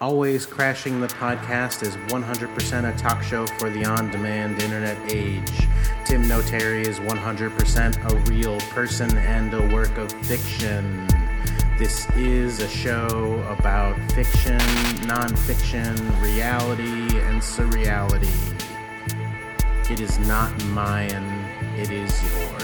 Always Crashing the Podcast is 100% a talk show for the on demand internet age. Tim Notary is 100% a real person and a work of fiction. This is a show about fiction, nonfiction, reality, and surreality. It is not mine, it is yours.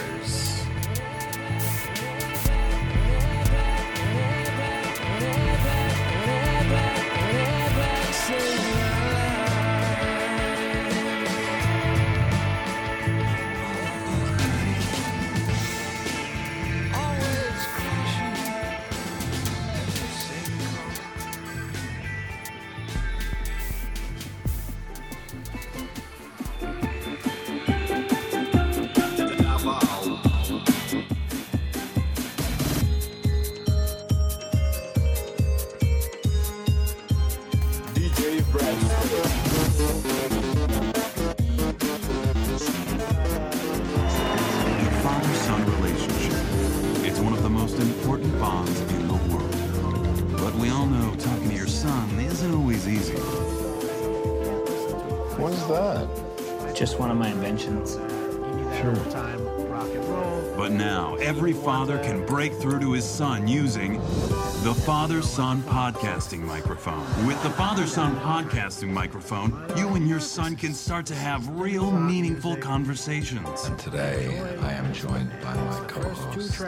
Son Podcasting Microphone. With the Father Son Podcasting Microphone, you and your son can start to have real, meaningful conversations. And Today, I am joined by my co-host,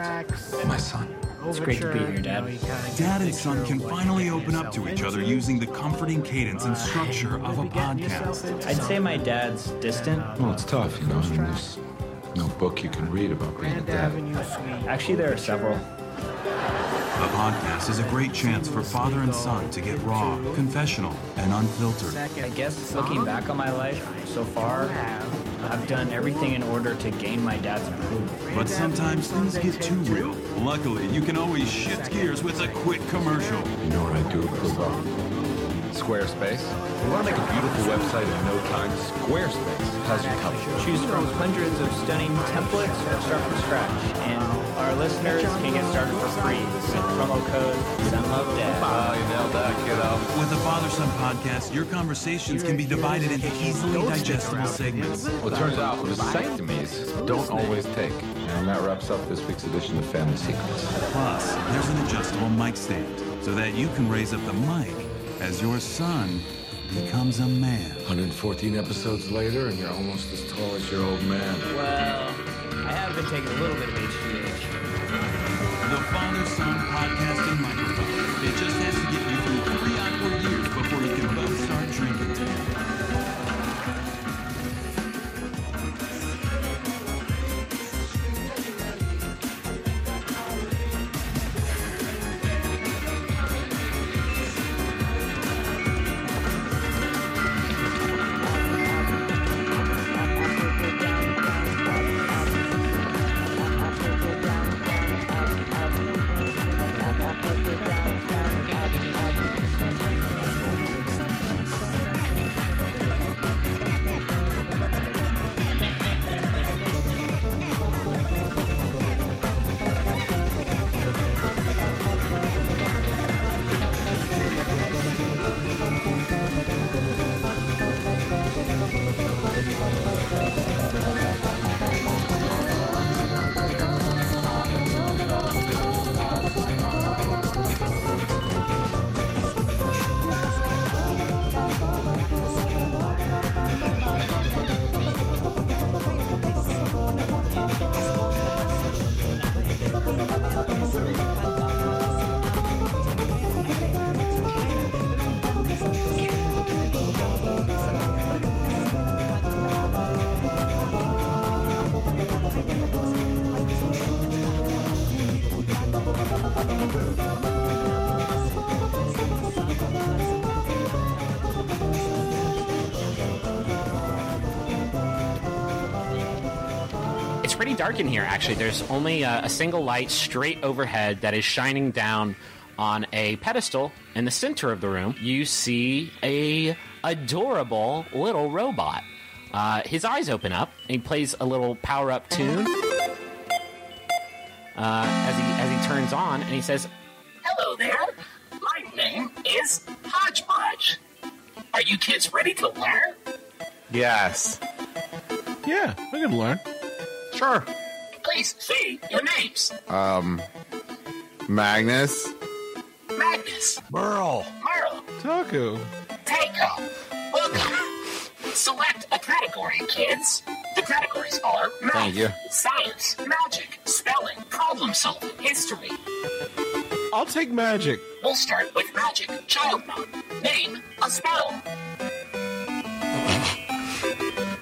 my son. It's great to be here, Dad. Dad and son can finally open up to each other using the comforting cadence and structure of a podcast. I'd say my dad's distant. Well, it's tough, you know. There's no book you can read about being a dad. Actually, there are several. A podcast is a great chance for father and son to get raw, confessional, and unfiltered. I guess looking back on my life so far, I've done everything in order to gain my dad's approval. But sometimes things get too real. Luckily, you can always shift gears with a quick commercial. You know what I do approve of? Squarespace. You want to make a beautiful website in no time? Squarespace has you covered. Choose from hundreds of stunning templates or start from scratch. And our listeners can get started for free with promo code SONLOVEDAD. Oh, you nailed that, kiddo. With the Father Son podcast, your conversations can be divided into easily digestible segments. Well, it turns out vasectomies don't always take. And that wraps up this week's edition of Family Secrets. Plus, there's an adjustable mic stand so that you can raise up the mic as your son becomes a man. 114 episodes later, and you're almost as tall as your old man. Well, I have been taking a little bit of HGH. The Father Son Podcasting Microphone. It just has to get dark in here, actually. There's only a, a single light straight overhead that is shining down on a pedestal in the center of the room. You see a adorable little robot. Uh, his eyes open up, and he plays a little power up tune uh, as he as he turns on, and he says, Hello there. My name is Haji. much. Are you kids ready to learn? Yes. Yeah, we can learn. Sure. Please say your names. Um, Magnus. Magnus, Merle. Merle, Taku. Takeo. Welcome. Select a category, kids. The categories are math, Thank you. science, magic, spelling, problem solving, history. I'll take magic. We'll start with magic. Child mode. Name a spell.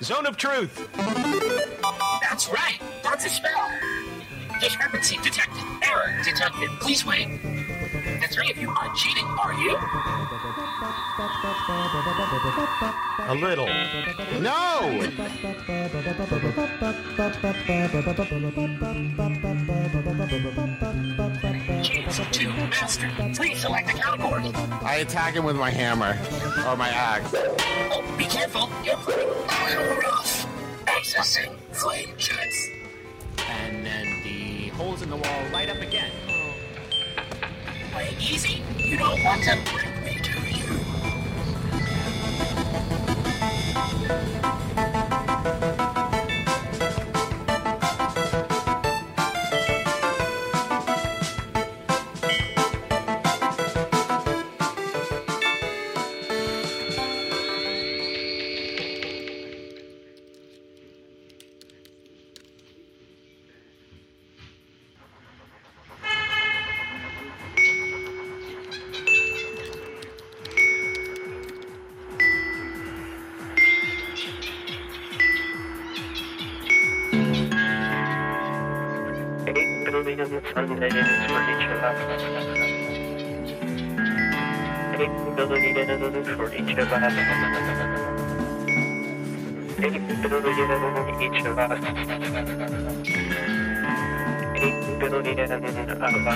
Zone of Truth. That's right. That's a spell. Discrepancy detected. Error detected. Please wait. The three of you aren't cheating, are you? A little. No. Kids to master. Please select a category. I attack him with my hammer or my axe. Oh, be careful. You're playing a little rough. Accessing flame jets. And then the holes in the wall light up again. Play easy. You don't want to break me, do you? Of us.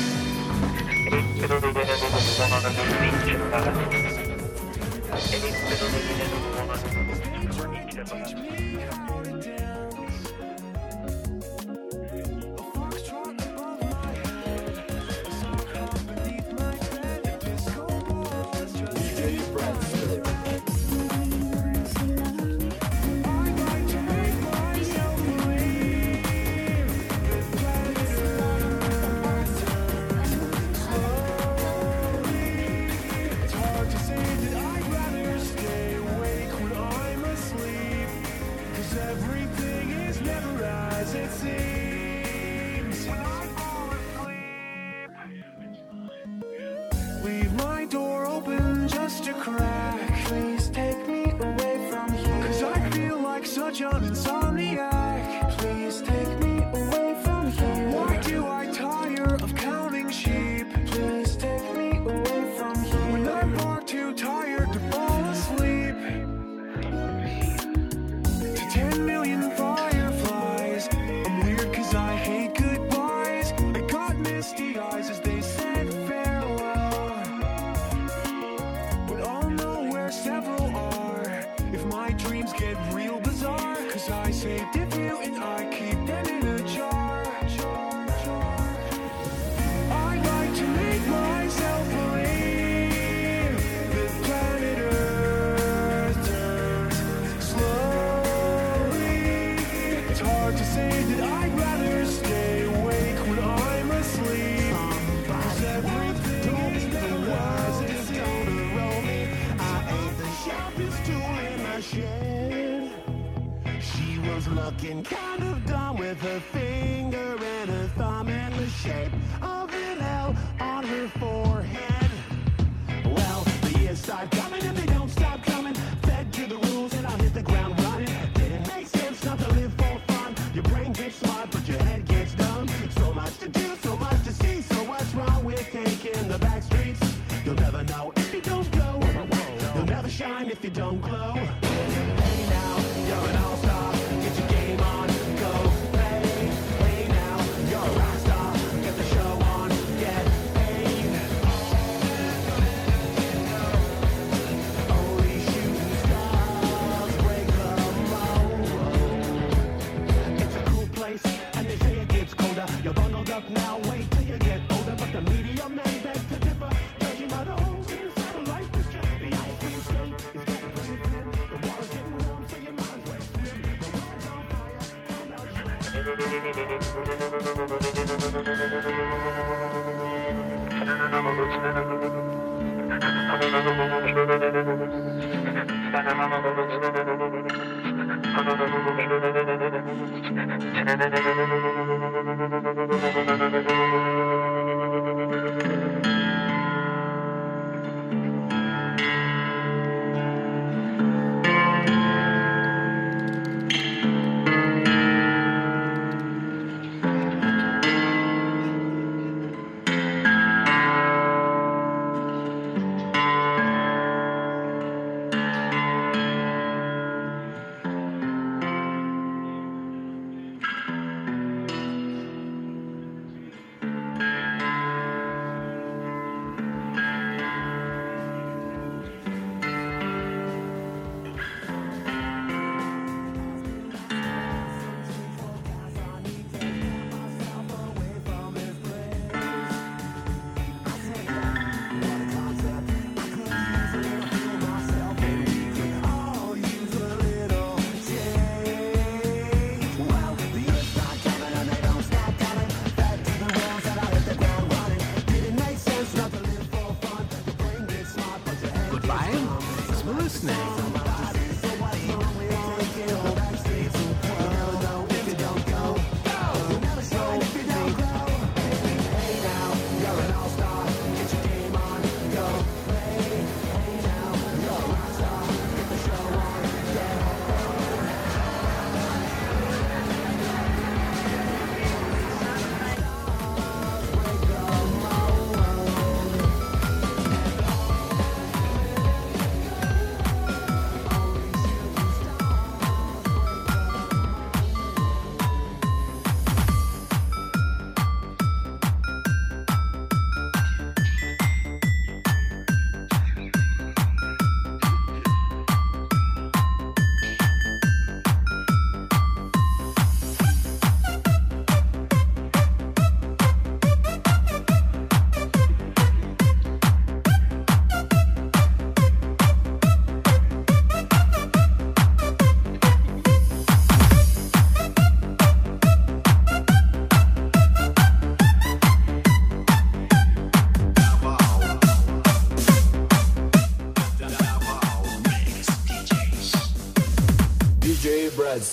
of us.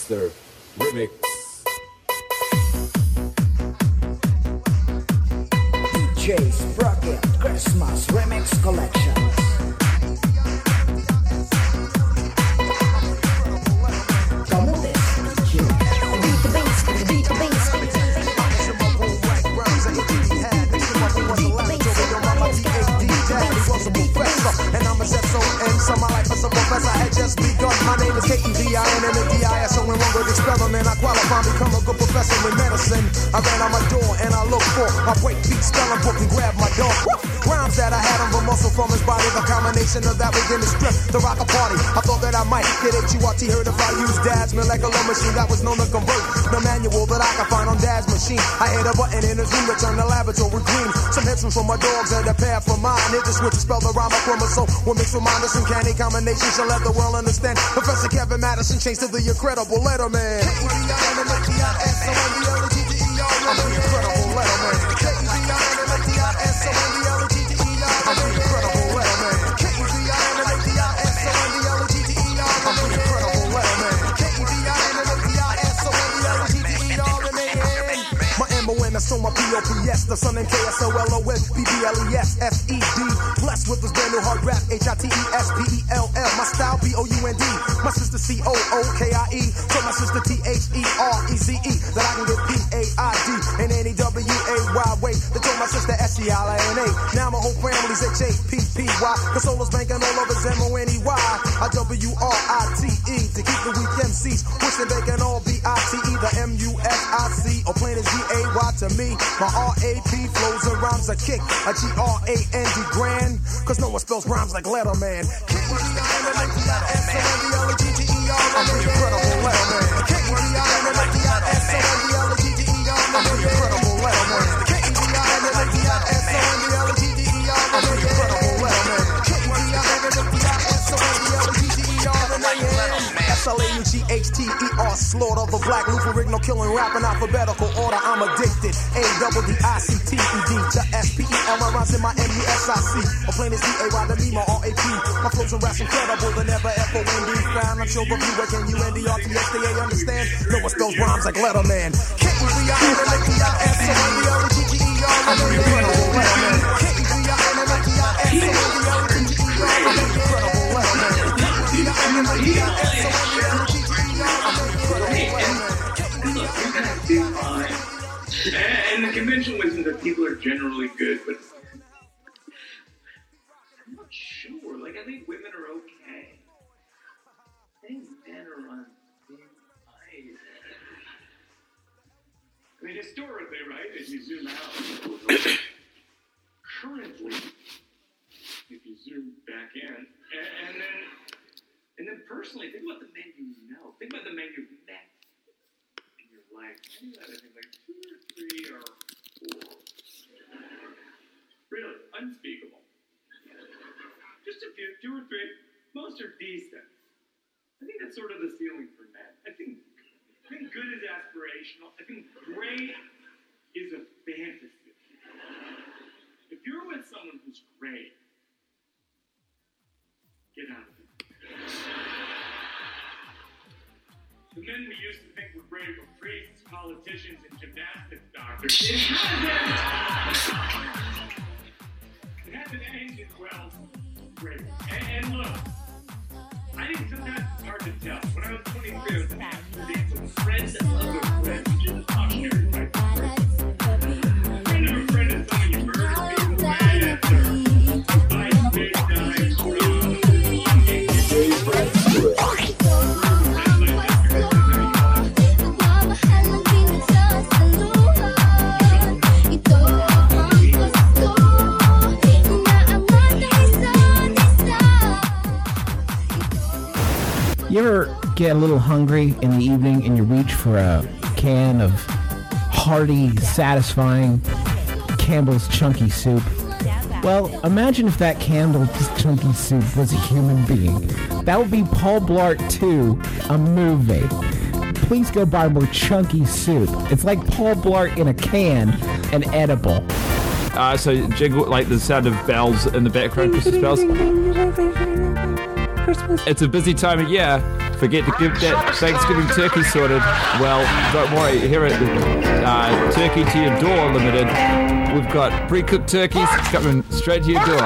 their combination of that within the strip, to rock a party. I thought that I might get HRT heard if I use Dasmin like a low machine that was known to convert. no manual that I could find on Dad's machine. I hit a button in his room, turned the laboratory green. Some hits from my dogs and a pair from mine. It just switch spell the rhyme My a soap will mix with mine, this uncanny combinations shall let the world understand. Professor Kevin Madison changed to the incredible Letterman. B-O-P-S, the son named K-S-O-L-O-N, B-B-L-E-S, F-E-D. Blessed with this brand new hard rap, H-I-T-E-S-P-E-L-L. My style, B-O-U-N-D. My sister, C-O-O-K-I-E. So my sister, T-H-E-R-E-Z-E. That I can get P-A-I-D and N-E-W-A-Y way. They told my sister S-E-L-A-N-A. Now my whole family's H-A-P-P-Y. Consolas banking all over Z-M-O-N-E-Y. I-W-R-I-T-E. To keep the weak MCs wishing they can all be I-T-E. The M-U-S-I-C. Or plain as G-A-Y to me. My R-A-P flows and rhymes a kick. A G-R-A-N-D grand. Cause no one spells rhymes like Letterman. I'm the incredible Letterman. I'm the incredible S-L-A-U-G-H-T-E-R. The black Luther rigno killing rap in alphabetical order. I'm addicted. A-double-D-I-C-T-E-D to S-P-E-L. My rhymes in my M-U-S-I-C. Or plain as D-A-Y to me, my R-A-P. My flows and raps incredible. They never F-O-N-D found. I'm sure the viewer can U-N-D-R-T-S-D-A understand. No one spells rhymes like Letterman. K-E-D-I-N-N-A-T-I-S-O-N-D-L-E-G-G-E-R. I'm the incredible Letterman. K-E-D-I-N-N-A-T-I-S-O-N-D-L-E-G-G-E-R. The conventional wisdom that people are generally good, but I'm not sure. Like, I think women are okay. I think men are on thin ice. I mean, historically, right, as you zoom out, currently, if you zoom back in, and, and then and then personally, think about the men you know. Think about the men you've met in your life. Like two or three or four. Really, unspeakable. Just a few, two or three. Most are decent. I think that's sort of the ceiling for men. I think, I think good is aspirational. I think great is a fantasy. If you're with someone who's great, get out of it. The men we used to think were great were priests, politicians, and gymnastics doctors. It hasn't. It hasn't ended well. Great. And, and look, I think sometimes it's hard to tell. When I was 23, I was an athlete with a friend of a friend, which is a cautionary get a little hungry in the evening and you reach for a can of hearty, satisfying Campbell's Chunky Soup? Well, imagine if that Campbell's Chunky Soup was a human being. That would be Paul Blart 2, a movie. Please go buy more Chunky Soup. It's like Paul Blart in a can and edible. Uh, so jingle like the sound of bells in the background, Christmas bells. It's a busy time of year. Forget to give that Thanksgiving turkey sorted. Well, don't worry. Here at uh, Turkey to Your Door Limited, we've got pre-cooked turkeys coming straight to your door.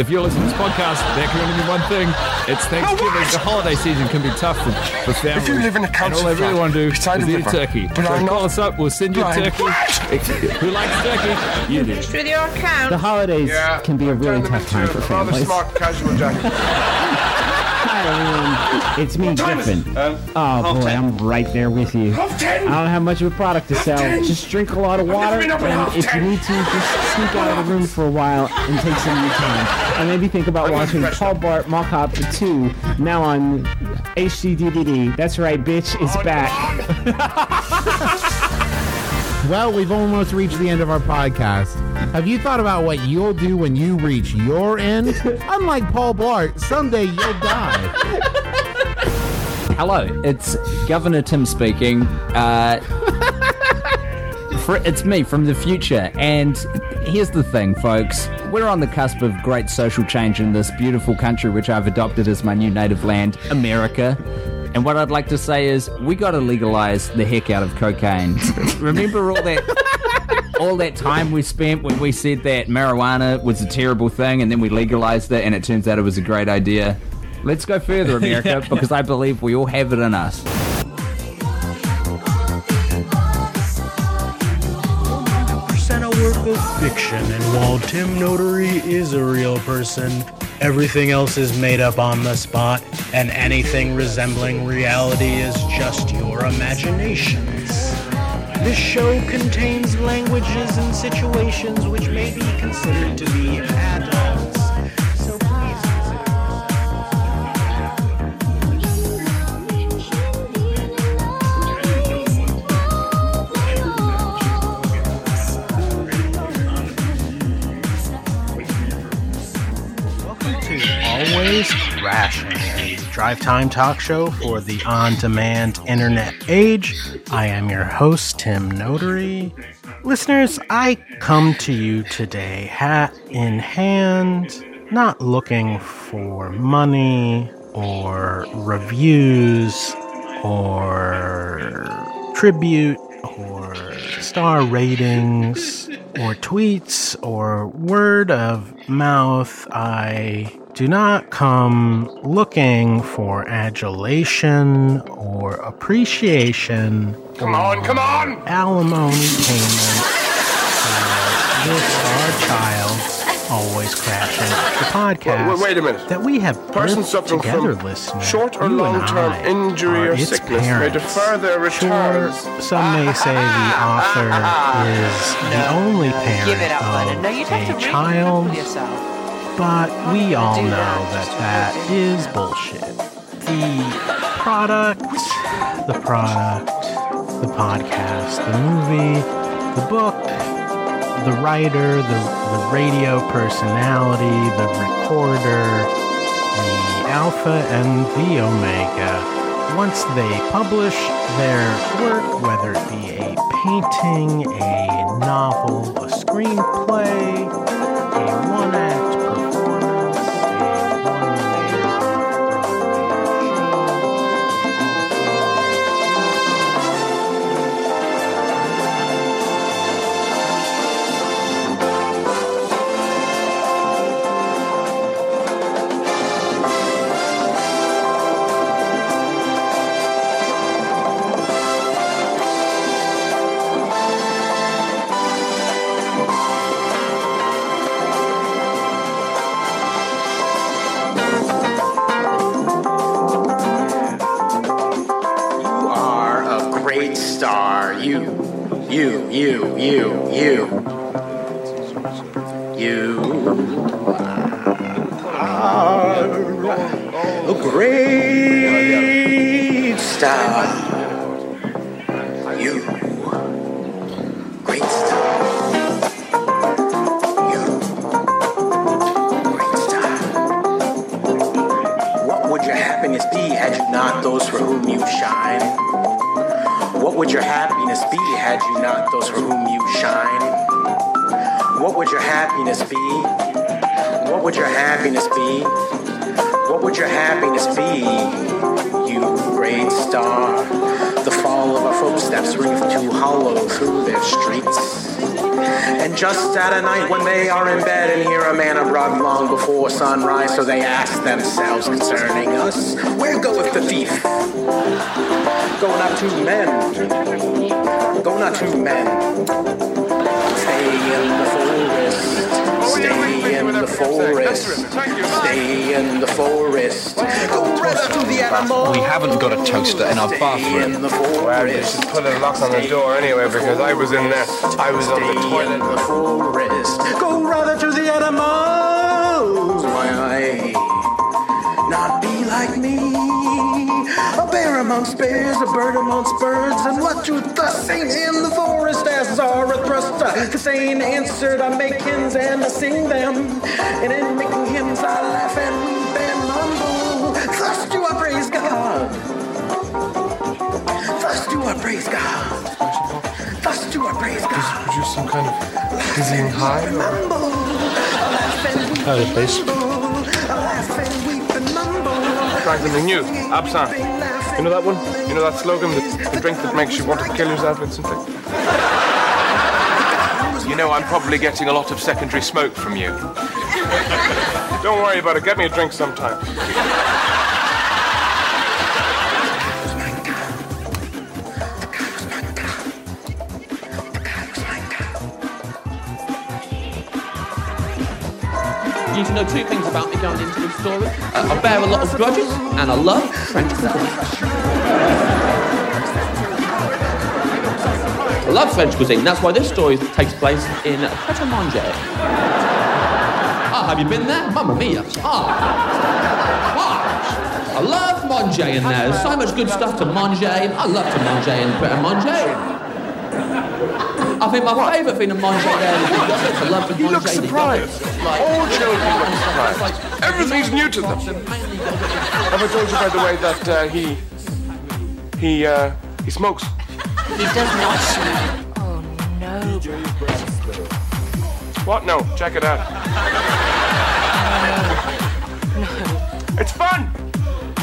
If you're listening to this podcast, that can only mean one thing. It's Thanksgiving. The holiday season can be tough for, for families. If you live in a and council all they really want to do is a eat a river, turkey. but so I'm call not- us up. We'll send you a Brian, turkey. Who likes turkey? You do. Through your account. The holidays Yeah, can be a really tough time for a rather families. smart casual jacket. Hi everyone, it's me, Griffin. oh boy, I'm right there with you. I don't have much of a product to sell. Just drink a lot of water, been up at half and if you need to, just sneak out of the room for a while and take some of your time. And maybe think about watching Paul Blart Mall Cop 2 now on HD That's right, bitch, it's back. Well, we've almost reached the end of our podcast. Have you thought about what you'll do when you reach your end? Unlike Paul Blart, someday you'll die. Hello, it's Governor Tim speaking. Uh, fr- it's me from the future, and here's the thing, folks. We're on the cusp of great social change in this beautiful country, which I've adopted as my new native land, America. And what I'd like to say is, we got to legalize the heck out of cocaine. Remember all that all that time we spent when we said that marijuana was a terrible thing and then we legalized it and it turns out it was a great idea. Let's go further, America, Yeah. because I believe we all have it in us. percent a work of fiction, and while Tim Notary is a real person, everything else is made up on the spot, and anything resembling reality is just your imaginations. This show contains languages and situations which may be considered to be adults. Drive time talk show for the on demand internet age. I am your host, Tim Notary. Listeners, I come to you today, hat in hand, not looking for money or reviews or tribute or star ratings or tweets or word of mouth. I do not come looking for adulation or appreciation. Come on, come on! Alimony payment for uh, this our child always crashing the podcast. Wait- wait a minute. That we have Person suffering together, from listener. short or long-term injury or its sickness may defer their returns. Sure, some may say the author is the only parent Give it up, of No, you'd have a to read child, for yourself. But we all know that. that is bullshit. The product, the product, the podcast, the movie, the book, the writer, the, the radio personality, the recorder, the alpha and the omega. Once they publish their work, whether it be a painting, a novel, a screenplay, a one act on the door anyway because I was in there. I was on the toilet. the forest. Go rather to the animals. Why not be like me? A bear amongst bears, a bird amongst birds, and what you thus sing in the forest as Zarathustra? The same answered, I make hymns and I sing them, and in making hymns I laugh and weep and mumble. Praise God. Thus do I praise God. Produce some kind of dizzying high. How the place? Trying something new. Absinthe. You know that one? You know that slogan? The, the drink that makes you want to kill yourself and something? You know, I'm probably getting a lot of secondary smoke from you. Don't worry about it. Get me a drink sometime. You need to know two things about me going into this story. Uh, I bear a lot of grudges, and I love French cuisine. I love French cuisine. That's why this story takes place in Pret a Manger. Ah, have you been there? Mamma mia. Ah. ah. I love manger in there. There's so much good stuff to manger. I love to manger in Pret a Manger. I think my favourite thing to manger there is the yogurt. I love to You look manger the surprised. yogurt. All children look surprised. Everything's new to them. Have I told you, by the way, that uh, he he uh, he smokes? He does not smoke. Oh no. What? No. Check it out. No. It's fun.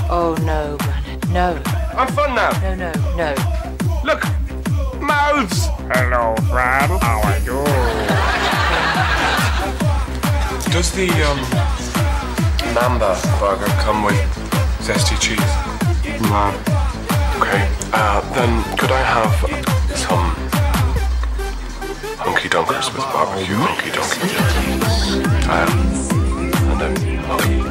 Oh no, Bernard. No. I'm fun now. No, no, no. Look, mouths. Hello, friend. How are you? Does the um Mamba burger come with zesty cheese? No. Okay. Uh, then could I have some hunky dunkers with barbecue hunky dunky? Um, and then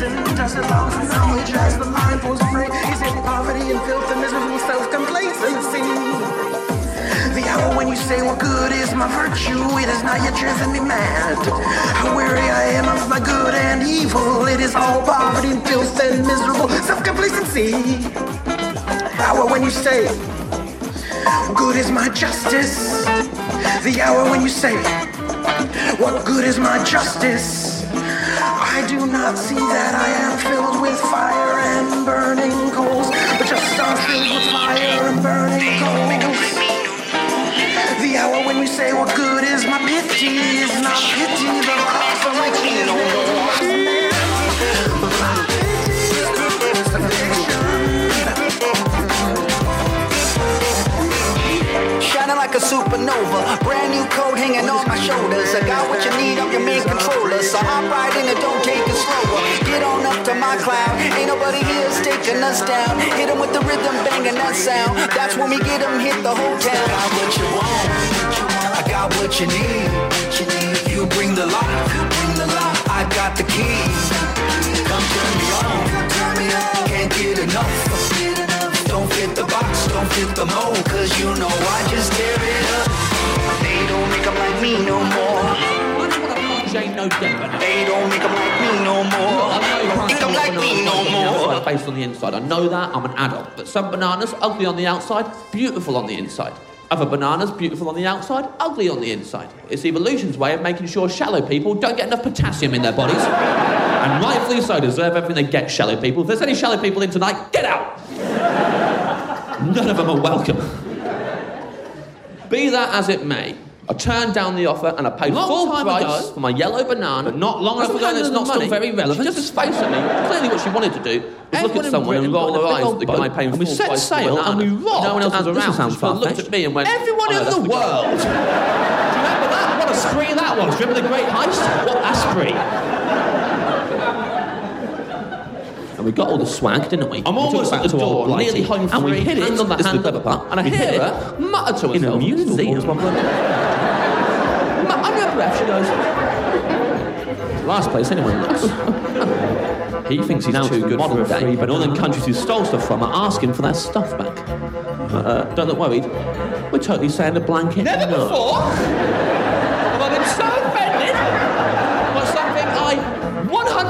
Bradster. Just as long as knowledge as the mind free. Is it poverty and filth and miserable self-complacency. The hour when you say what good is my virtue It is not yet driven me mad How weary I am of my good and evil It is all poverty and filth and miserable self-complacency The hour when you say Good is my justice. The hour when you say What good is my justice? I do not see that I am filled with fire and burning coals, but just are filled with fire and burning coals. The hour when we say what good is my pity is not pity, the cross of my Shining supernova, brand new coat hanging on my shoulders. I got what you need, I'm your main controller. So hop right in and don't take it slower. Get on up to my cloud, ain't nobody here's taking us down. Hit 'em with the rhythm, banging that sound. That's when we get 'em hit the whole town. I got what you want, I got what you need. You bring the lock, bring the lock. I got the key. Come turn me on, can't get enough. Don't fit the box, don't fit the mold, cause you know I just tear it up. They don't make 'em like me no more. They don't make 'em like me no more. Make 'em like me no more. Based on the inside, I know that I'm an adult, but some bananas ugly on the outside, beautiful on the inside. Other bananas beautiful on the outside, ugly on the inside. It's evolution's way of making sure shallow people don't get enough potassium in their bodies, and rightfully so deserve everything they get. Shallow people. If there's any shallow people in tonight, get out. None of them are welcome. Be that as it may, I turned down the offer and I paid Long full price ago, for my yellow banana. but not long enough ago that's not the still very relevant. She just face at me. Clearly, what she wanted to do was look at someone and roll got her eyes at the guy paying and we set sail and we robbed, No one else was around. sounds She looked at me and went, Everyone "Oh, in the world. Do you remember that? What a spree that was. Do you remember the Great Heist? What a spree. And we got all the swag, didn't we? I'm We almost at the door, nearly home And we free, hid it hand on the hand the part. And I hear her mutter to in a herself. Museum. Ma- Under her breath, she goes, Last place anyone looks. he thinks he's now too good for a day, but them countries who stole stuff from are asking for their stuff back. Uh, don't look worried. We're totally saying a blanket. Never no. before have I been so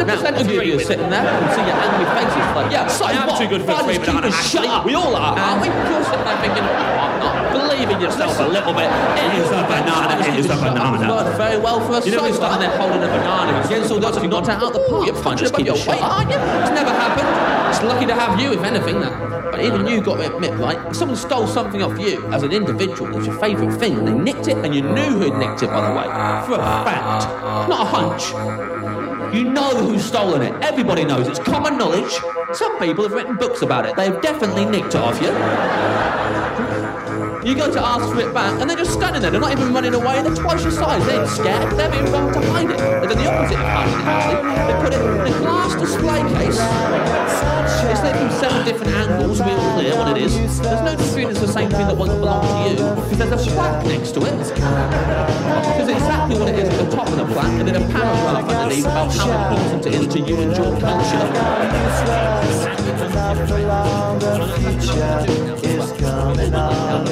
100% agree with. sitting there and see your angry faces like, yeah, So I am what? too good for three just keep banana, shut up. We all are, aren't we? you're sitting there thinking, oh, I'm not believing yourself a little bit. It is a banana in is a banana. Worked very well for a You know, you're standing there holding a banana against all those who knocked it out the park. You're punching above your weight, aren't you? It's never happened. It's lucky to have you, if anything. That. But even you got to admit, right? If someone stole something off you as an individual, it's your favourite thing, and they nicked it, and you knew who'd nicked it, by the way, for a fact, not a hunch. You know who's stolen it. Everybody knows. It's common knowledge. Some people have written books about it. They've definitely nicked it off you. You go to ask for it back, and they're just standing there. They're not even running away. They're twice your size. They ain't scared. They're being run to hide it. They've done the opposite of hiding it, actually. They put it in a glass display case. It's there from seven different angles. We all clear what it is. There's no dispute it's the same thing that once belonged to you. Because there's a plaque next to it. Because exactly what it is at the top of the plaque, and then a paragraph underneath about how important it is to you and your culture.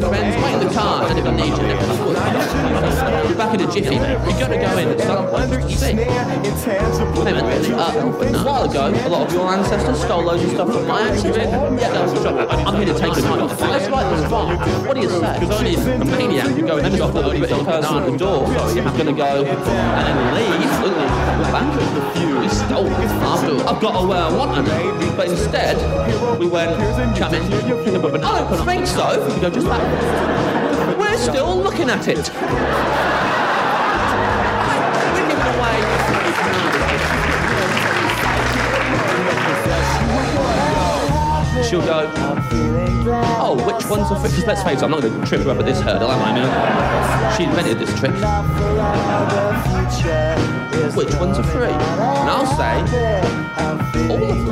their friends, the and if I need you, you're back in a jiffy, mate. You got to go in at some point. See? Uh, a while ago, a lot of your ancestors stole loads of stuff from my ancestors. Yeah, that's the trouble. I'm here to take the money. Let's write this far. What do you say? Only a maniac and a little bit person at the door. I'm going to go and leave. Look, back. You stole after. I've got to wear a want to But instead, we went, come in. I don't think so. We go just back. We're still looking at it. She'll go, oh, which one's a free? Because let's face it, I'm not going to trip her up at this hurdle, am I? I mean, she invented this trick. Which one's a free? And I'll say, all of them.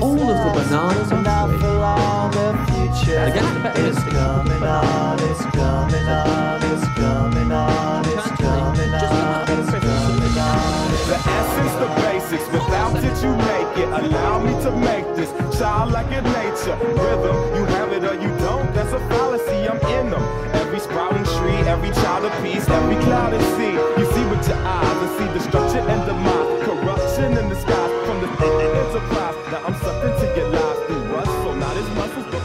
All of the bananas are free. And again, the better is coming on, it's coming on, it's coming on, it's coming on, it's coming on. The essence, the basics. Without it, you make it. Allow me to make this childlike in nature. Rhythm, you have it or you don't. That's a fallacy. I'm in them. Every sprouting tree, every child of peace, every cloud and sea. You see with your eyes and see destruction and demise, corruption in the sky from the enterprise. Now I'm into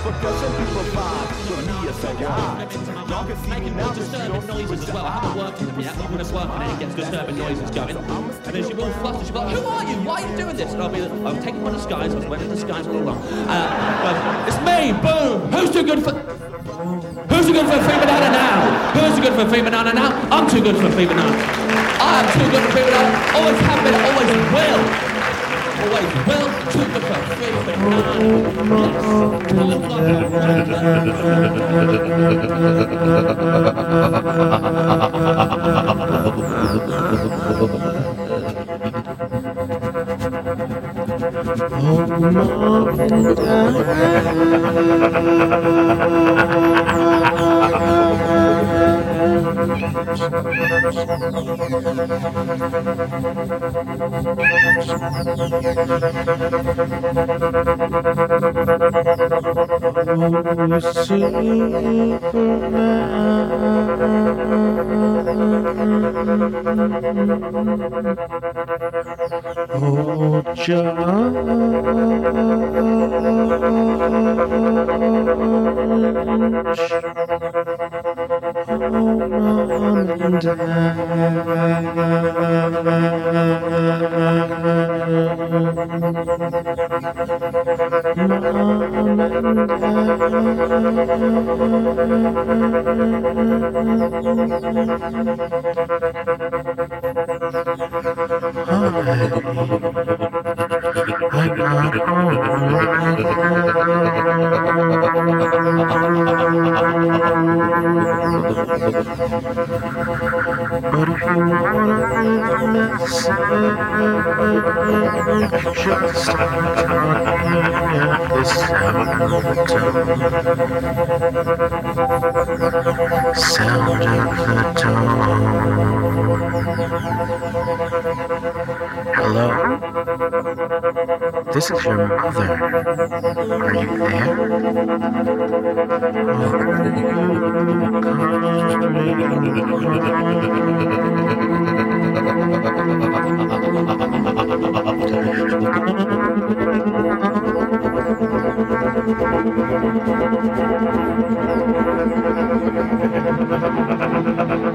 percussion we provide. For me, it's a guide. Y'all can see me now, you noises as well. I haven't worked on them yet. I'm going to work on it. It gets disturbing noises going. And then she'll be all flustered. She'll be like, Who are you? Why are you doing this? And I'll be like, I'm taking my disguise. I was wearing a disguise all along. Uh, but it's me. Boom. Who's too good for. Who's too good for a free banana now? Who's too good for a free banana now? I'm too good for a free banana. I am too good for a free banana. Always have been. Always will. Too good for a free Oh, But This is your mother. Are you there?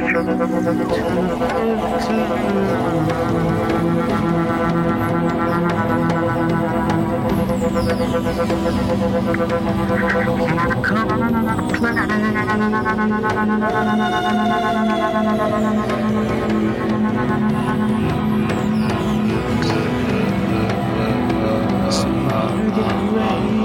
Oh, Ready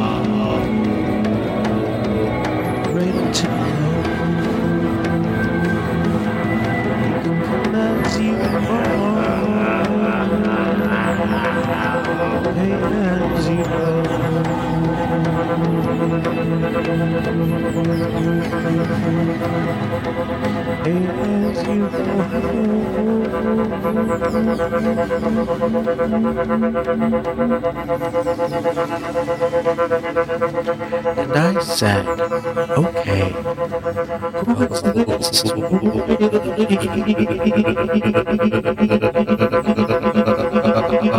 And I said, okay. The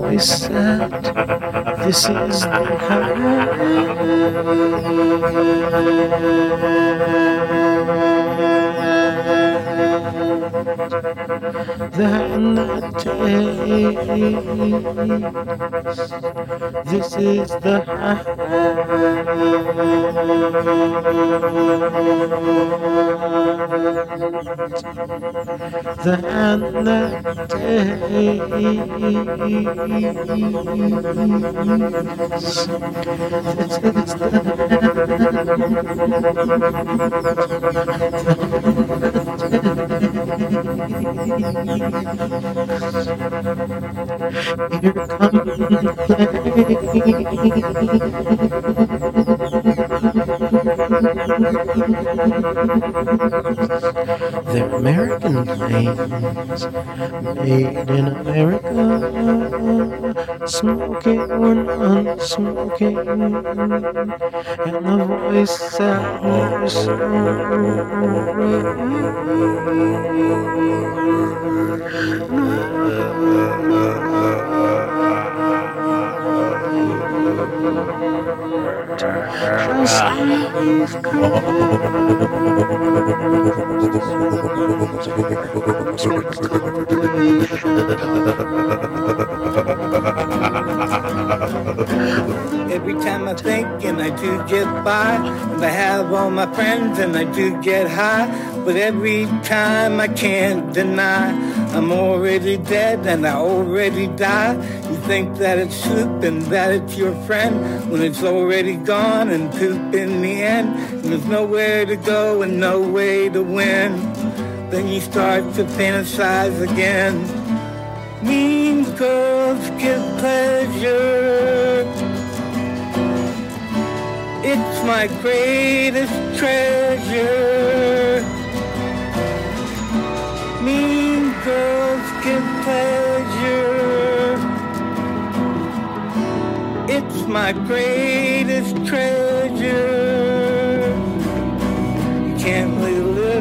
voice said, This is the house that takes. This is the house the hand that takes. This is the Here They're American planes, made in America, smoking or non-smoking, and the voice sounds Every time I think and I do get by, and I have all my friends and I do get high, but every time I can't deny I'm already dead and I already die. You think that it's soup and that it's your friend when it's already gone and poop in the end, and there's nowhere to go and no way to win. Then you start to fantasize again. Mean girls give pleasure. It's my greatest treasure. Mean girls give pleasure. It's my greatest treasure.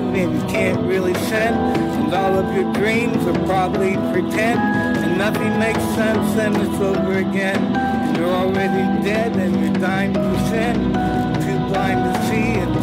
And you can't really send. And all of your dreams are probably pretend. And nothing makes sense and it's over again. And you're already dead and you're dying to sin. Too blind to see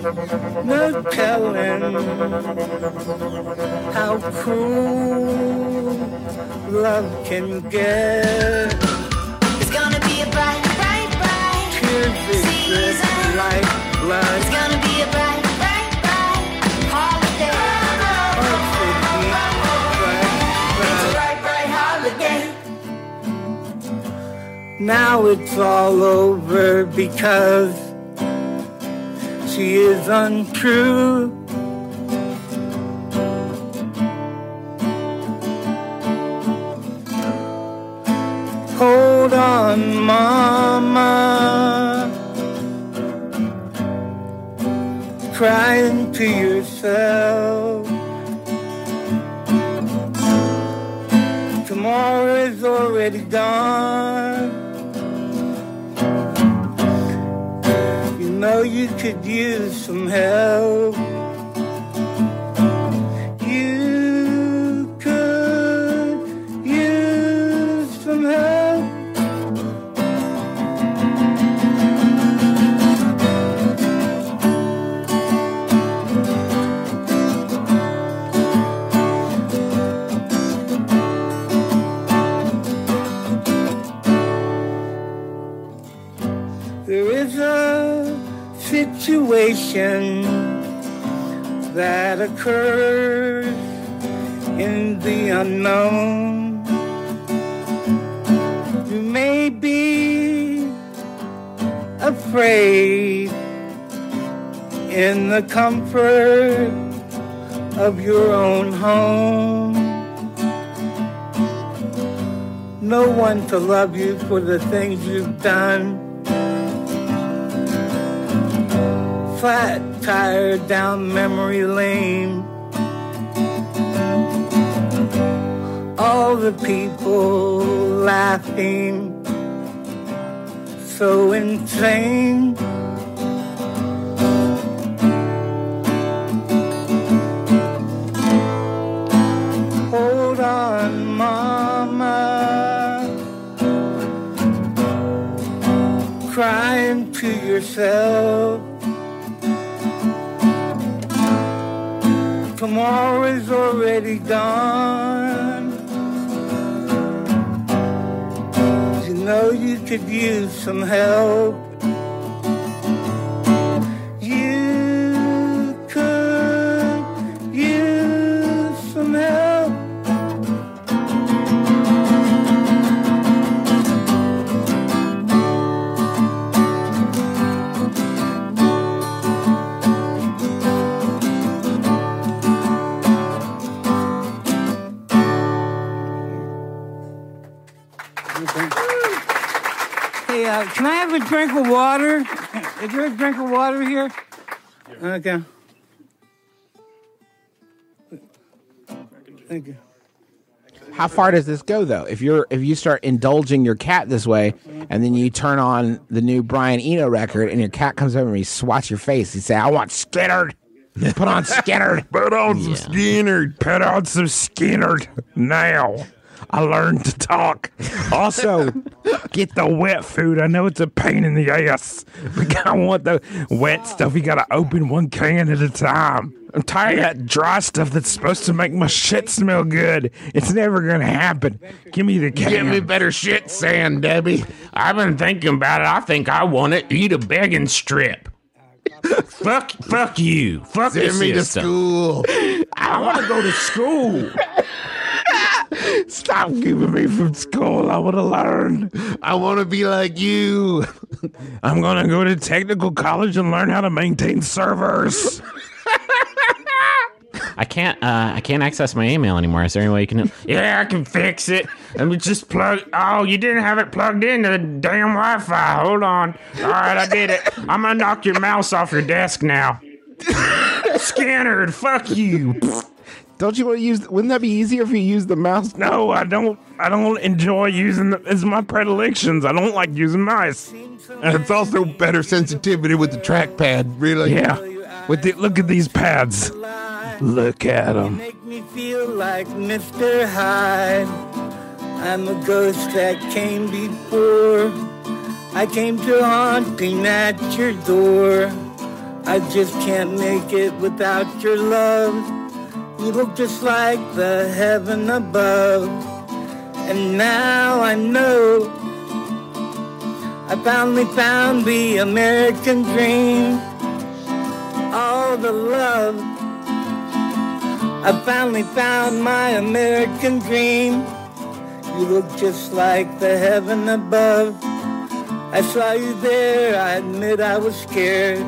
No telling how cruel love can get. It's gonna be a bright, bright, bright Tears exist like blood. It's gonna be a bright, bright, bright holiday. It's a bright, bright holiday. Now it's all over because she is untrue. Hold on, mama. Crying to yourself. Tomorrow is already gone. Could use some help. You could use some help. There is a situation that occurs in the unknown. You may be afraid in the comfort of your own home. No one to love you for the things you've done. Flat tire down memory lane. All the people laughing, so insane. Hold on, mama. Crying to yourself. Tomorrow is already gone. You know you could use some help. Uh, can I have a drink of water? Is there a drink of water here? Okay. Thank you. How far does this go though? If you're if you start indulging your cat this way, and then you turn on the new Brian Eno record, and your cat comes over and he swats your face, you say, "I want Skinner." Put on Skinner. Put on some Skinner. Put on some Skinner now. I learned to talk. Also, get the wet food. I know it's a pain in the ass, but I want the wet stuff. You gotta open one can at a time. I'm tired of that dry stuff that's supposed to make my shit smell good. It's never gonna happen. Give me the can. Give me better shit, San Debbie. I've been thinking about it. I think I want to eat a begging strip. fuck, fuck you. Fuck Send me to system. school. I want to go to school. Stop keeping me from school. I want to learn. I want to be like you. I'm gonna go to technical college and learn how to maintain servers. I can't. Uh, I can't access my email anymore. Is there any way you can? Yeah, I can fix it. Let me just plug. Oh, you didn't have it plugged into the damn Wi-Fi. Hold on. All right, I did it. I'm gonna knock your mouse off your desk now. Scattered. Fuck you. Don't you want to use? Wouldn't that be easier if you use the mouse? No, I don't. I don't enjoy using the, it's my predilections. I don't like using mice. And it's also better sensitivity with the trackpad, really. Yeah. With the look at these pads. Look at them. Make me feel like Mr. Hyde. I'm a ghost that came before. I came to haunting at your door. I just can't make it without your love. You look just like the heaven above. And now I know I finally found the American dream. All the love. I finally found my American dream. You look just like the heaven above. I saw you there, I admit I was scared.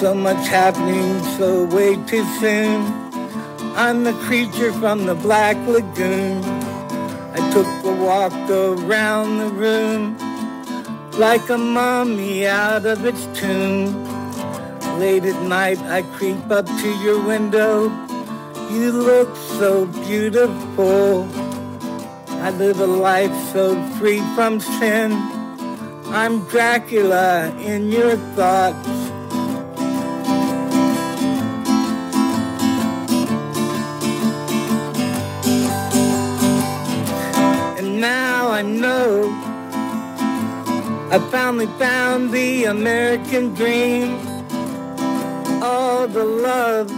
So much happening so way too soon. I'm the creature from the Black Lagoon. I took a walk around the room like a mummy out of its tomb. Late at night, I creep up to your window. You look so beautiful. I live a life so free from sin. I'm Dracula in your thoughts. I know I finally found the American dream. All the love.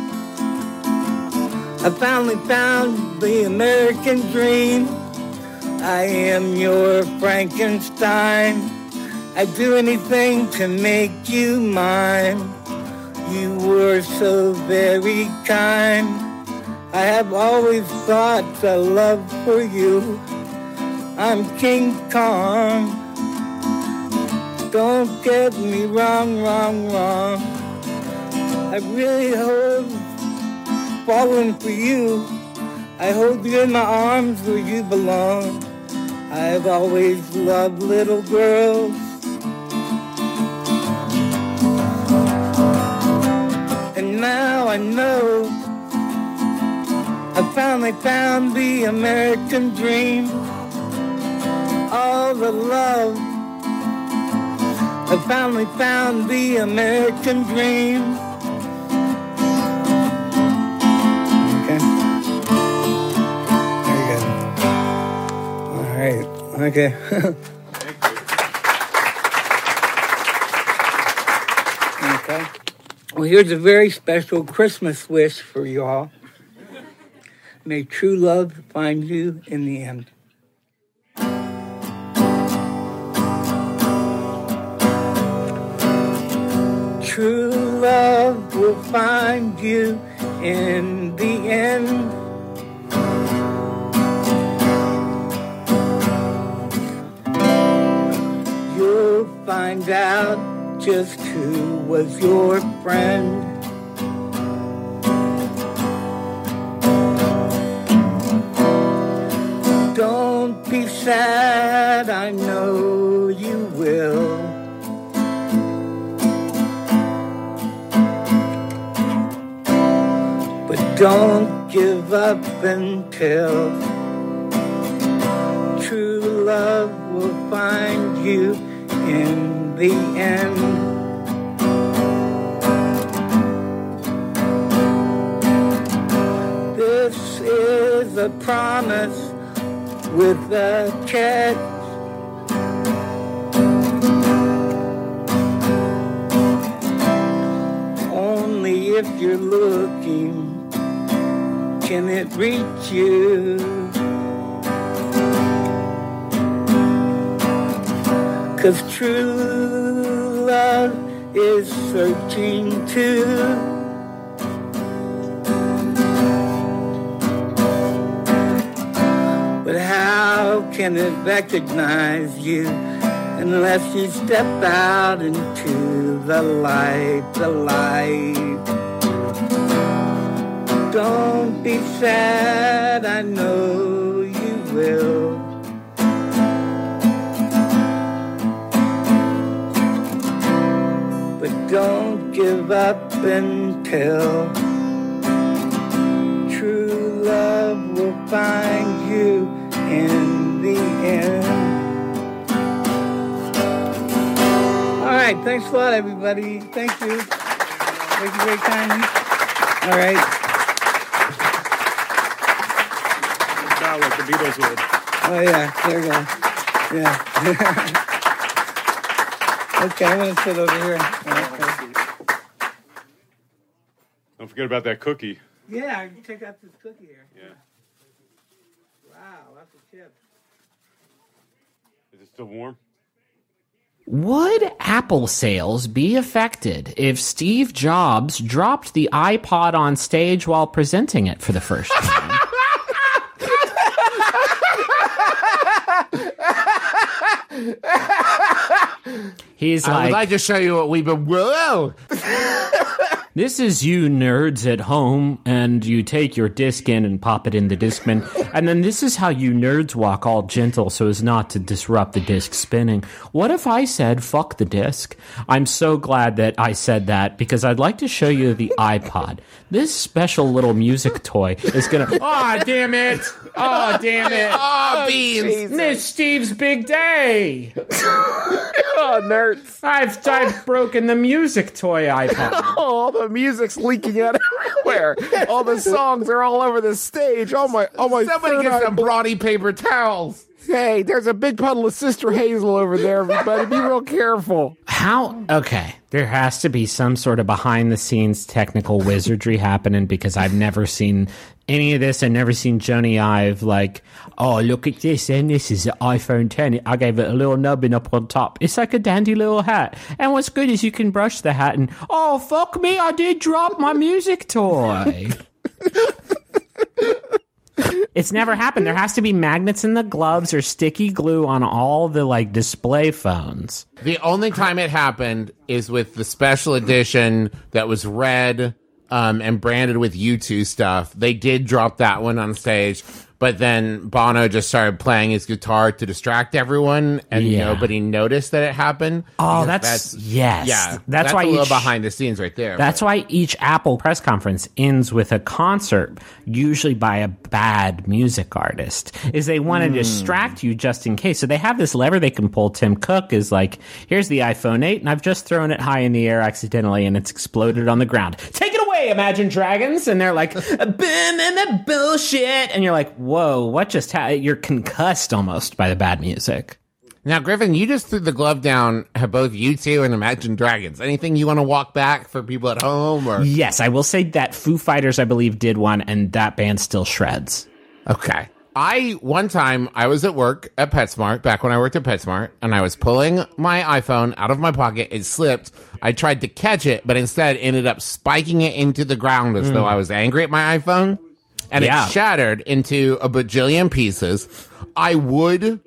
I finally found the American dream. I am your Frankenstein. I'd do anything to make you mine. You were so very kind. I have always thought a love for you. I'm King Kong. Don't get me wrong, wrong, wrong. I really hold falling for you. I hold you in my arms where you belong. I've always loved little girls. And now I know I finally found the American dream. All the love. I finally found the American dream. Okay. Very good. All right. Okay. Okay. Well, here's a very special Christmas wish for you all. May true love find you in the end. True love will find you in the end. You'll find out just who was your friend. Don't be sad, I know don't give up until true love will find you in the end. This is a promise with a check. Only if you're looking can it reach you. Cause true love is searching too. But how can it recognize you unless you step out into the light, the light? Don't be sad, I know you will. But don't give up until true love will find you in the end. All right, thanks a lot, everybody. Thank you. Thank you very kindly. All right. Sound like the Beatles would. Oh yeah, there we go. Yeah. okay, I'm gonna sit over here. Okay. Don't forget about that cookie. Yeah, check out this cookie here. Yeah. Wow, that's a chip. Is it still warm? Would Apple sales be affected if Steve Jobs dropped the iPod on stage while presenting it for the first time? He's like I like, would like to show you what we've been. Whoa! This is you nerds at home, and you take your disc in and pop it in the Discman. And then this is how you nerds walk all gentle so as not to disrupt the disc spinning. What if I said, fuck the disc? I'm so glad that I said that because I'd like to show you the iPod. This special little music toy is gonna. Oh, damn it! Oh, damn it! Ah, oh, beans! It's Steve's big day! oh, nerds. I've, I've broken the music toy iPod. Oh, all the music's leaking out everywhere. All the songs are all over the stage. Oh my! Oh my! Somebody third get eye- some brawny paper towels. Hey, there's a big puddle of Sister Hazel over there. Everybody, be real careful. How? Okay, there has to be some sort of behind the scenes technical wizardry happening because I've never seen any of this. I've never seen Jony Ive like, oh, look at this, and this is an iPhone 10. I gave it a little nubbin up on top. It's like a dandy little hat. And what's good is you can brush the hat and, oh, fuck me, I did drop my music toy. It's never happened. There has to be magnets in the gloves or sticky glue on all the like display phones. The only time it happened is with the special edition that was red um, and branded with U2 stuff. They did drop that one on stage, but then Bono just started playing his guitar to distract everyone, and Yeah. nobody noticed that it happened. Oh, Because that's- yes. yeah. That's why a little each- behind the scenes right there. That's why each Apple press conference ends with a concert, usually by a bad music artist, is they want to Hmm. distract you just in case. So they have this lever they can pull. Tim Cook is like, here's the iPhone 8, and I've just thrown it high in the air accidentally, and it's exploded on the ground. Take away, Imagine Dragons! And they're like, boom, and the bullshit! And you're like, whoa, what just happened? You're concussed almost by the bad music. Now, Griffin, you just threw the glove down at both U2 and Imagine Dragons. Anything you want to walk back for people at home? or Yes, I will say that Foo Fighters, I believe, did one, and that band still shreds. Okay. I one time I was at work at PetSmart back when I worked at PetSmart and I was pulling my iPhone out of my pocket. It slipped. I tried to catch it, but instead ended up spiking it into the ground as Mm. though I was angry at my iPhone, and Yeah. it shattered into a bajillion pieces. I would.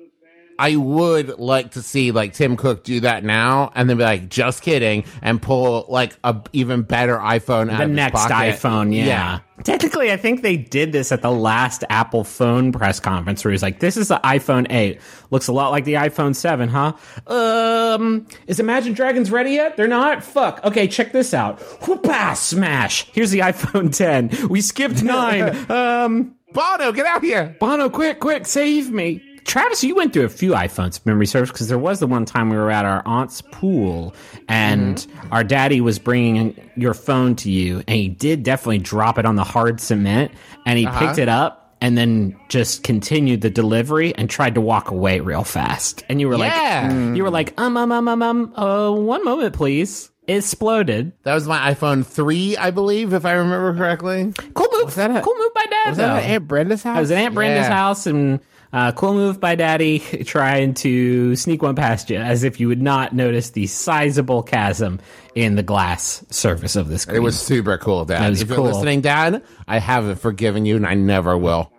I would like to see like Tim Cook do that now and then be like, just kidding, and pull like a even better iPhone out the next iPhone, yeah. Technically, I think they did this at the last Apple phone press conference where he's like, this is the iPhone 8. Looks a lot like the iPhone 7, huh? Um, is Imagine Dragons ready yet? They're not? Fuck. Okay, check this out. Whoopah, smash. Here's the iPhone 10. We skipped 9. um, Bono, get out here. Bono, quick, quick, save me. Travis, you went through a few iPhones memory serves because there was the one time we were at our aunt's pool and our daddy was bringing your phone to you and he did definitely drop it on the hard cement and he Uh-huh. picked it up and then just continued the delivery and tried to walk away real fast. And you were Yeah. like, you were like, um, um, um, um, um, uh, one moment, please. It exploded. That was my iPhone 3, I believe, if I remember correctly. Cool move. That cool move by dad. Was that at Aunt Brenda's house? I was at Aunt Brenda's Yeah. house and uh, cool move by daddy trying to sneak one past you as if you would not notice the sizable chasm in the glass surface of this. screen. It was super cool, Dad. That was if cool. you're listening, Dad, I haven't forgiven you and I never will.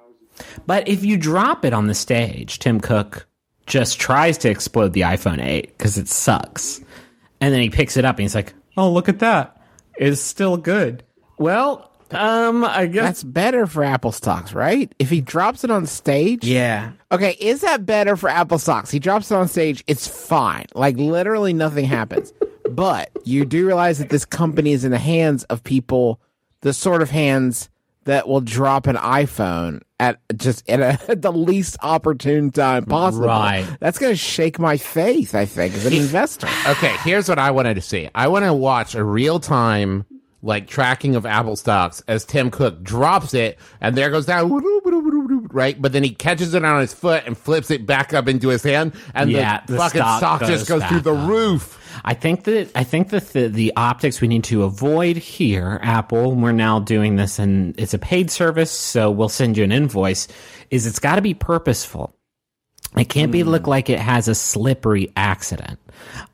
But if you drop it on the stage, Tim Cook just tries to explode the iPhone 8 because it sucks. And then he picks it up and he's like, oh, look at that. It's still good. Well, um, I guess. That's better for Apple stocks, right? If he drops it on stage. Yeah. Okay, is that better for Apple stocks? He drops it on stage, it's fine. Like literally nothing happens. but you do realize that this company is in the hands of people, the sort of hands that will drop an iPhone at just at, a, at the least opportune time possible. Right. That's going to shake my faith, I think, as an investor. Okay, here's what I wanted to see. I want to watch a real time like tracking of Apple stocks as Tim Cook drops it and there goes down right, but then he catches it on his foot and flips it back up into his hand and Yeah, the, the fucking stock stock, just goes goes through the roof. I think that I think that the, the optics we need to avoid here, Apple, we're now doing this and it's a paid service, so we'll send you an invoice, is it's gotta be purposeful. It can't be hmm. look like it has a slippery accident.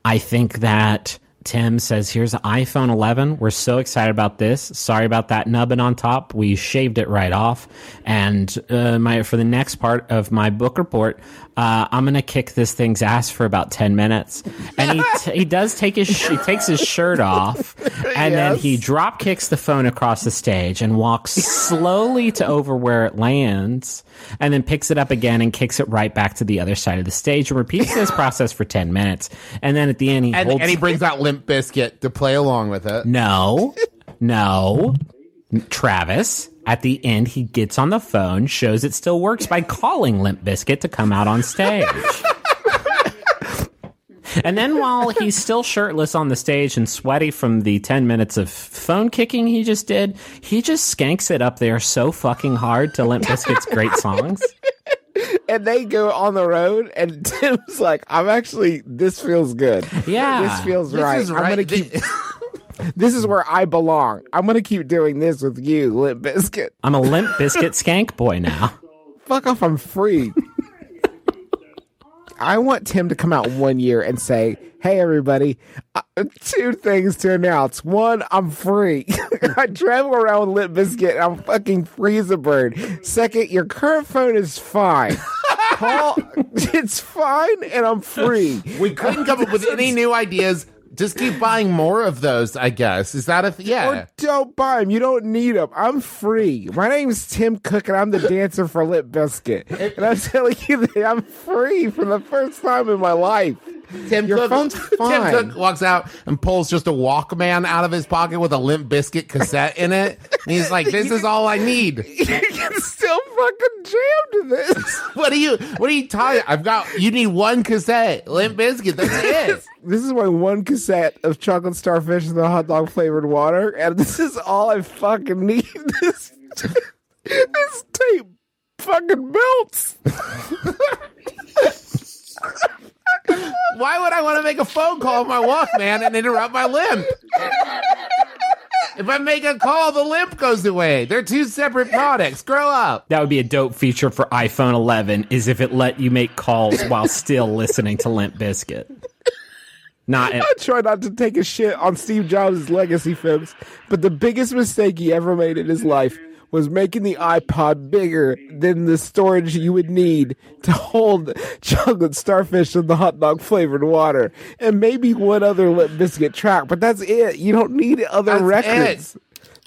I think that Tim says, "Here's an iPhone 11. We're so excited about this. Sorry about that nubbin on top. We shaved it right off. And uh, my for the next part of my book report, uh, I'm gonna kick this thing's ass for about 10 minutes." And he t- he does take his sh- he takes his shirt off, and then he drop kicks the phone across the stage and walks slowly to over where it lands, and then picks it up again and kicks it right back to the other side of the stage and repeats this process for 10 minutes. And then at the end, he And, holds and he brings out Limp Bizkit to play along with it. no, no, Travis. At the end, he gets on the phone, shows it still works by calling Limp Bizkit to come out on stage. and then, while he's still shirtless on the stage and sweaty from the 10 minutes of phone kicking he just did, he just skanks it up there so fucking hard to Limp Bizkit's great songs. and they go on the road, and Tim's like, "I'm actually. This feels good. Yeah. this feels This right. is I'm gonna keep. This is where I belong. I'm gonna keep doing this with you, Limp Bizkit. I'm a Limp Bizkit skank boy now. Fuck off. I'm free. I want Tim to come out one year and say, "Hey, everybody, uh, two things to announce. One, I'm free. I travel around with Limp Bizkit. And I'm fucking free as a bird. Second, your current phone is fine. Call, it's fine, and I'm free. We couldn't come up with any new ideas. Just keep buying more of those, I guess. Is that a th- yeah? Or don't buy them. You don't need them. I'm free. My name's Tim Cook, and I'm the dancer for Limp Bizkit. And I'm telling you that I'm free for the first time in my life. Tim Your Cook, phone's Tim. Cook walks out and pulls just a Walkman out of his pocket with a Limp Bizkit cassette in it. And he's like, "This is all I need." you can still fucking jam to this. what are you? What are you talking? I've got. You need one cassette, Limp Bizkit. That's it. This is my one cassette of chocolate starfish and the hot dog flavored water, and this is all I fucking need. This, this tape fucking melts. Why would I want to make a phone call on my Walkman and interrupt my limp? If I make a call, the limp goes away. They're two separate products. Grow up. That would be a dope feature for iPhone 11 is if it let you make calls while still listening to Limp Bizkit. Not I try not to take a shit on Steve Jobs' legacy, folks, but the biggest mistake he ever made in his life was making the iPod bigger than the storage you would need to hold chocolate starfish and the hot dog flavored water, and maybe one other Limp Bizkit track. But that's it. You don't need other That's records.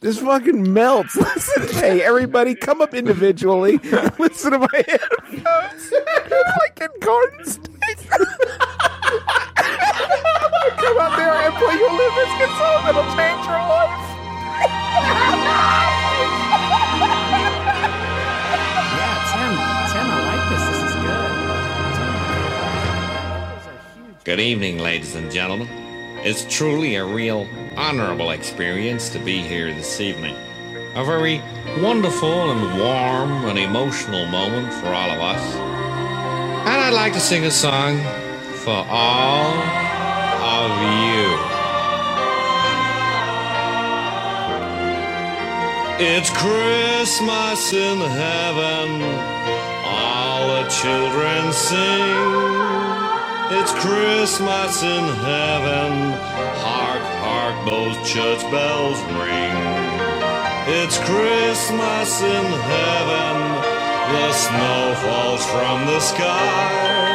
This fucking melts. Listen, hey, everybody, come up individually. Listen to my headphones. like in Garden State. come out there and play your Limp song that'll change your life. Good. Evening, ladies and gentlemen. It's truly a real honorable experience to be here this evening. A very wonderful and warm and emotional moment for all of us. And I'd like to sing a song for all of you. It's Christmas in heaven, all the children sing. It's Christmas in heaven, hark, hark, those church bells ring. It's Christmas in heaven, the snow falls from the sky.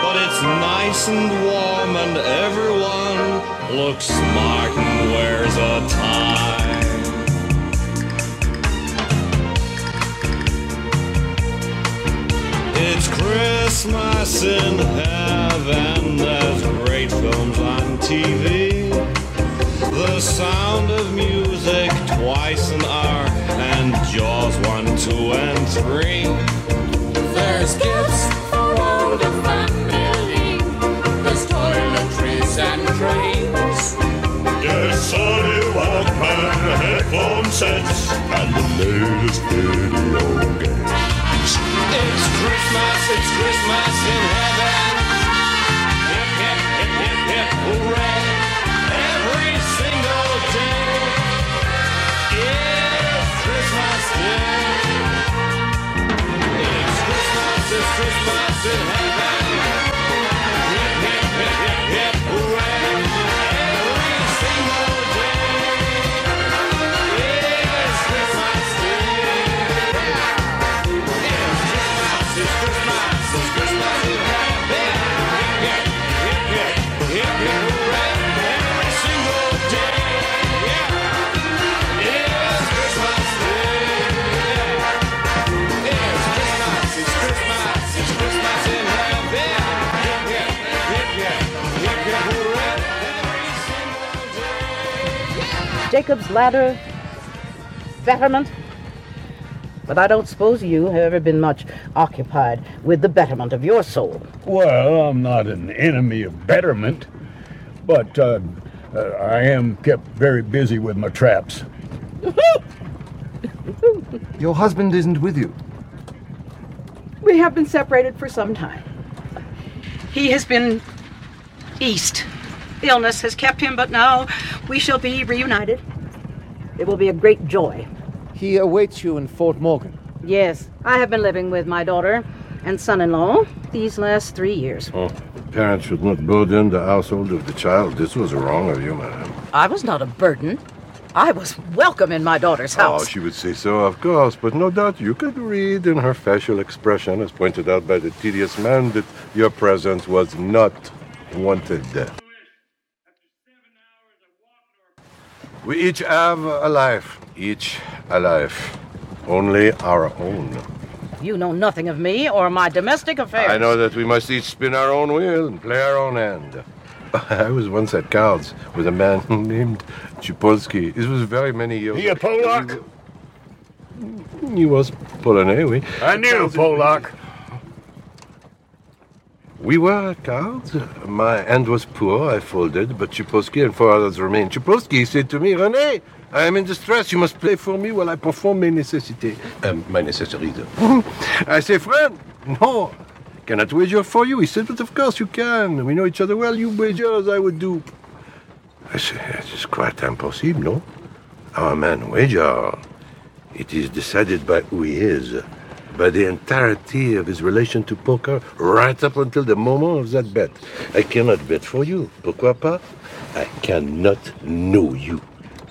But it's nice and warm, and everyone looks smart and wears a tie. Christmas in heaven. There's great films on TV. The sound of music twice an hour, and Jaws one, two, and three. There's gifts for all the family. There's toiletries and trains. There's Sony Walkman headphone sets and the latest video games. It's Christmas, it's Christmas in heaven. Hip, hip, hip, hip, hip, Hooray! Every single day is Christmas Day. It's Christmas, it's Christmas in heaven. Jacob's Ladder, betterment. But I don't suppose you have ever been much occupied with the betterment of your soul. Well, I'm not an enemy of betterment, but uh, uh, I am kept very busy with my traps. Your husband isn't with you. We have been separated for some time. He has been east. Illness has kept him, but now we shall be reunited. It will be a great joy. He awaits you in Fort Morgan. Yes, I have been living with my daughter and son in law these last three years. Oh, parents should not burden the household of the child. This was wrong of you, madam. I was not a burden. I was welcome in my daughter's Oh, house. she would say so, of course, but no doubt you could read in her facial expression, as pointed out by the tedious man, that your presence was not wanted. We each have a life, each a life, only our own. You know nothing of me or my domestic affairs. I know that we must each spin our own wheel and play our own hand. I was once at cards with a man named Chupolsky. This was very many years He a Polak? He was Polonais, oui. I knew Polak. We were at cards. My hand was poor, I folded, but Chupolsky and four others remained. Chupolsky said to me, René, I am in distress. You must play for me while I perform my necessity. Um, my necessities. I say, friend, no, cannot wager for you. He said, but of course you can. We know each other well. You wager as I would do. I say, it is quite impossible, no? Our man wager. It is decided by who he is, by the entirety of his relation to poker, right up until the moment of that bet. I cannot bet for you. Pourquoi pas? I cannot know you.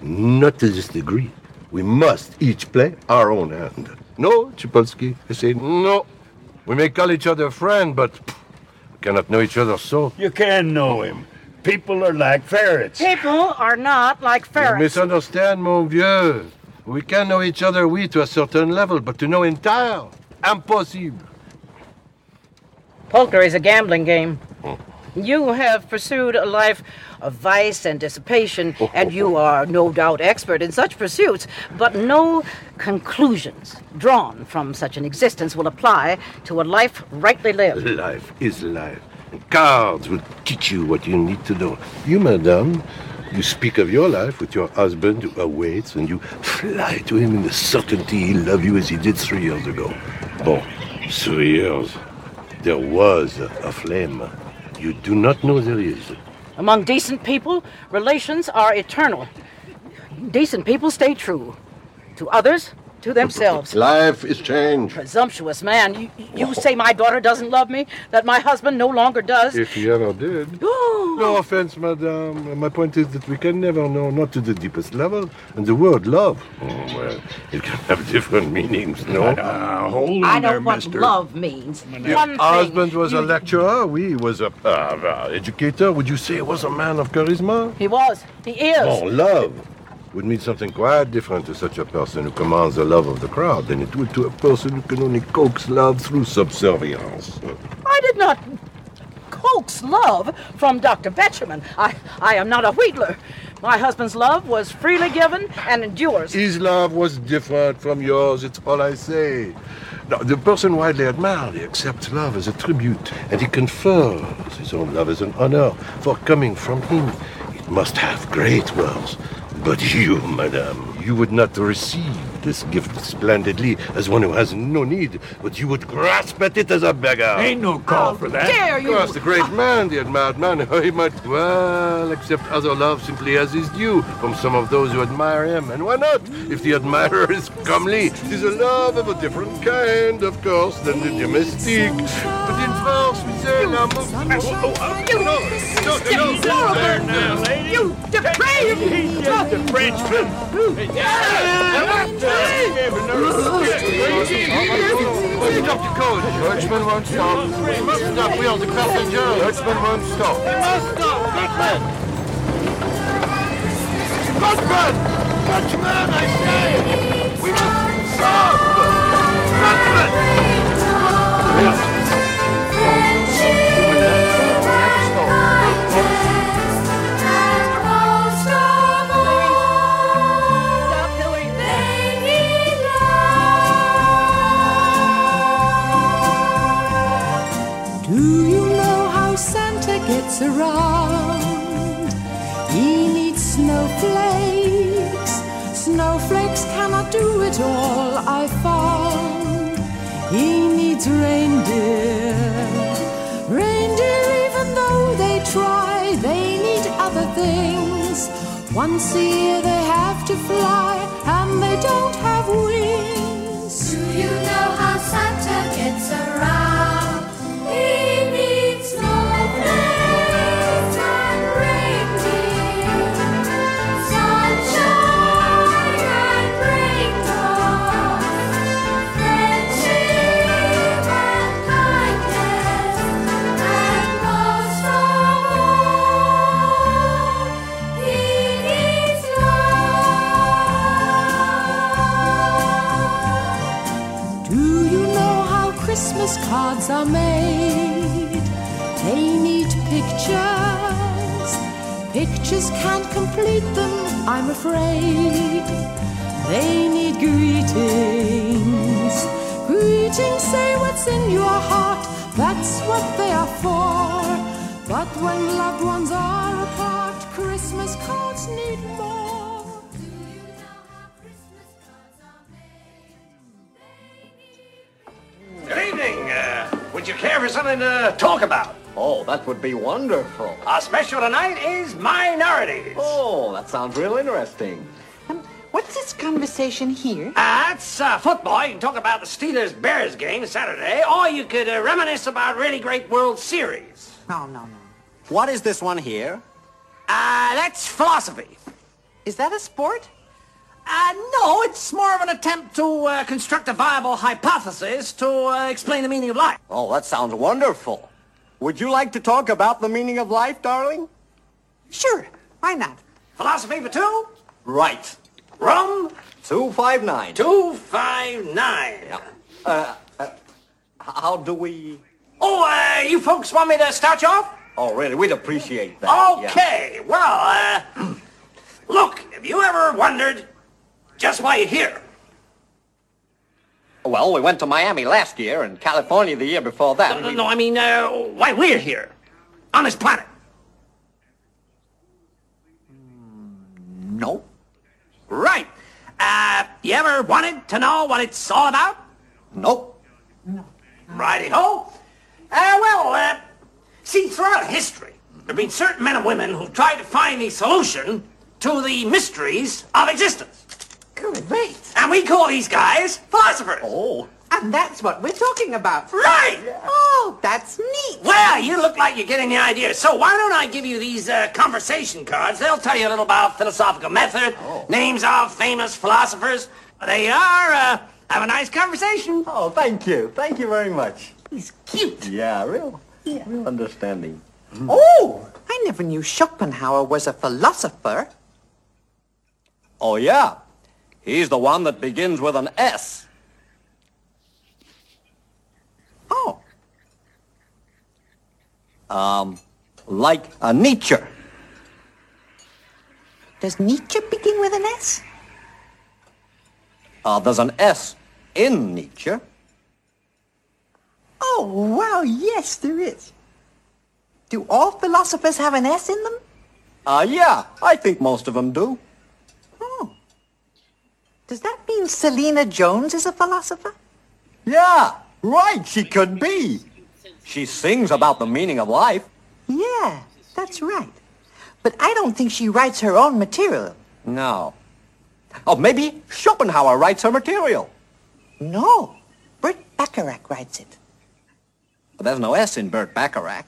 Not to this degree. We must each play our own hand. No, Chipolsky? I say, no. We may call each other friend, but we cannot know each other so. You can know him. People are like ferrets. People are not like ferrets. You ferrets. misunderstand, mon vieux. We can know each other, we, to a certain level, but to know entire, impossible. Poker is a gambling game. Hmm. You have pursued a life of vice and dissipation, and you are no doubt expert in such pursuits, but no conclusions drawn from such an existence will apply to a life rightly lived. Life is life. And cards will teach you what you need to know. You, madame, you speak of your life with your husband who awaits, and you fly to him in the certainty he loved you as he did three years ago. Bon, three years. There was a flame. You do not know there is. Among decent people, relations are eternal. Decent people stay true. To others, to themselves. Life is changed. Presumptuous man, you, you say my daughter doesn't love me, that my husband no longer does. If he ever did. Oh, no offense, madame. My point is that we can never know, not to the deepest level. And the word love, oh, well, it can have different meanings, no? Uh, hold I know what love means. Your thing. husband was a lecturer. We was a uh, uh, educator. Would you say he was a man of charisma? He was. He is. Oh, love would mean something quite different to such a person who commands the love of the crowd than it would to a person who can only coax love through subservience. I did not coax love from Dr. Betjeman. I, I am not a wheedler. My husband's love was freely given and endures. His love was different from yours, it's all I say. Now, the person widely admired, he accepts love as a tribute, and he confers his own love as an honor, for coming from him, it must have great worth. But you, madame, you would not receive this gift splendidly as one who has no need, but you would grasp at it as a beggar. Ain't no call for that. Dare you? Of course, the great man, the admired man, he might well accept other love simply as is due from some of those who admire him. And why not? If the admirer is comely, it is a love of a different kind, of course, than the domestic. But in France, we say l'amour. Oh, oh, oh, You no, no, no, no, There now, lady. You depraved! He's just a Frenchman. Stop your coach. Coachman won't stop. We must stop. We are the passengers. Coachman won't stop. We must stop. Coachman! Coachman! Coachman, I say! We must stop! Snowflakes. Snowflakes cannot do it all, I found. He needs reindeer. Reindeer, even though they try, they need other things. Once a year they have to fly, and they don't have wings. I'm afraid. They need greetings. Greetings say what's in your heart, that's what they are for. But when loved ones are apart, Christmas cards need more. Good evening. Uh, would you care for something to talk about? Oh, that would be wonderful. Our special tonight is minorities. Oh, that sounds real interesting. What's this conversation here? Uh, it's uh, football. You can talk about the Steelers-Bears game Saturday, or you could uh, reminisce about really great World Series. No, no, no. What is this one here? Uh, that's philosophy. Is that a sport? Uh, no, it's more of an attempt to uh, construct a viable hypothesis to uh, explain the meaning of life. Oh, that sounds wonderful. Would you like to talk about the meaning of life, darling? Sure. Why not? Philosophy for two? Right. Rum? 259. 259. Uh, uh, how do we... Oh, uh, you folks want me to start you off? Oh, really? We'd appreciate that. yeah. Okay, well, uh, look, have you ever wondered just why you're here? Well, we went to Miami last year and California the year before that. No, no, I mean, uh, why we're here on this planet? No. Right. Uh, you ever wanted to know what it's all about? Nope. Righty-ho. Uh, well, uh, see, throughout history, there have been certain men and women who've tried to find the solution to the mysteries of existence. Great. And we call these guys philosophers. Oh. And that's what we're talking about. Right. Oh, that's neat. Well, you look like you're getting the idea. So why don't I give you these uh, conversation cards? They'll tell you a little about philosophical method, oh. names of famous philosophers. They are. Uh, have a nice conversation. Oh, thank you. Thank you very much. He's cute. Yeah, real, real understanding. Oh, I never knew Schopenhauer was a philosopher. Oh, yeah. He's the one that begins with an S. Oh. Um, like a Nietzsche. Does Nietzsche begin with an S? Uh, there's an S in Nietzsche. Oh, wow, yes, there is. Do all philosophers have an S in them? Uh, yeah, I think most of them do. Does that mean Salena Jones is a philosopher? Yeah, right, she could be. She sings about the meaning of life. Yeah, that's right. But I don't think she writes her own material. No. Oh, maybe Schopenhauer writes her material. No, Burt Bacharach writes it. But there's no S in Burt Bacharach.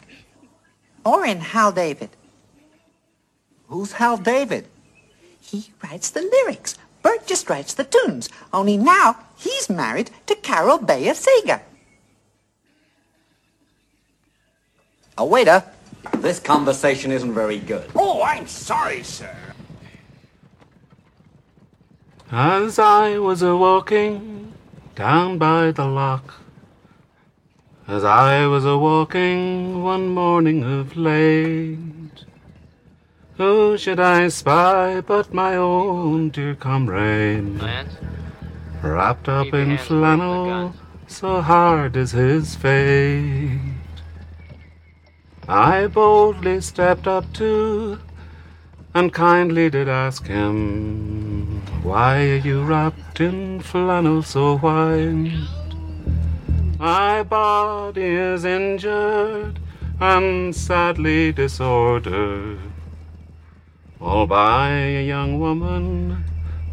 Or in Hal David. Who's Hal David? He writes the lyrics. Burt just writes the tunes. Only now he's married to Carol Bayer Sager. A waiter. This conversation isn't very good. Oh, I'm sorry, sir. As I was a walking down by the loch, as I was a walking one morning of late, who should I spy but my own dear comrade, wrapped up in flannel, so hard is his fate. I boldly stepped up to and kindly did ask him, Why are you wrapped in flannel so white? My body is injured and sadly disordered, all by a young woman,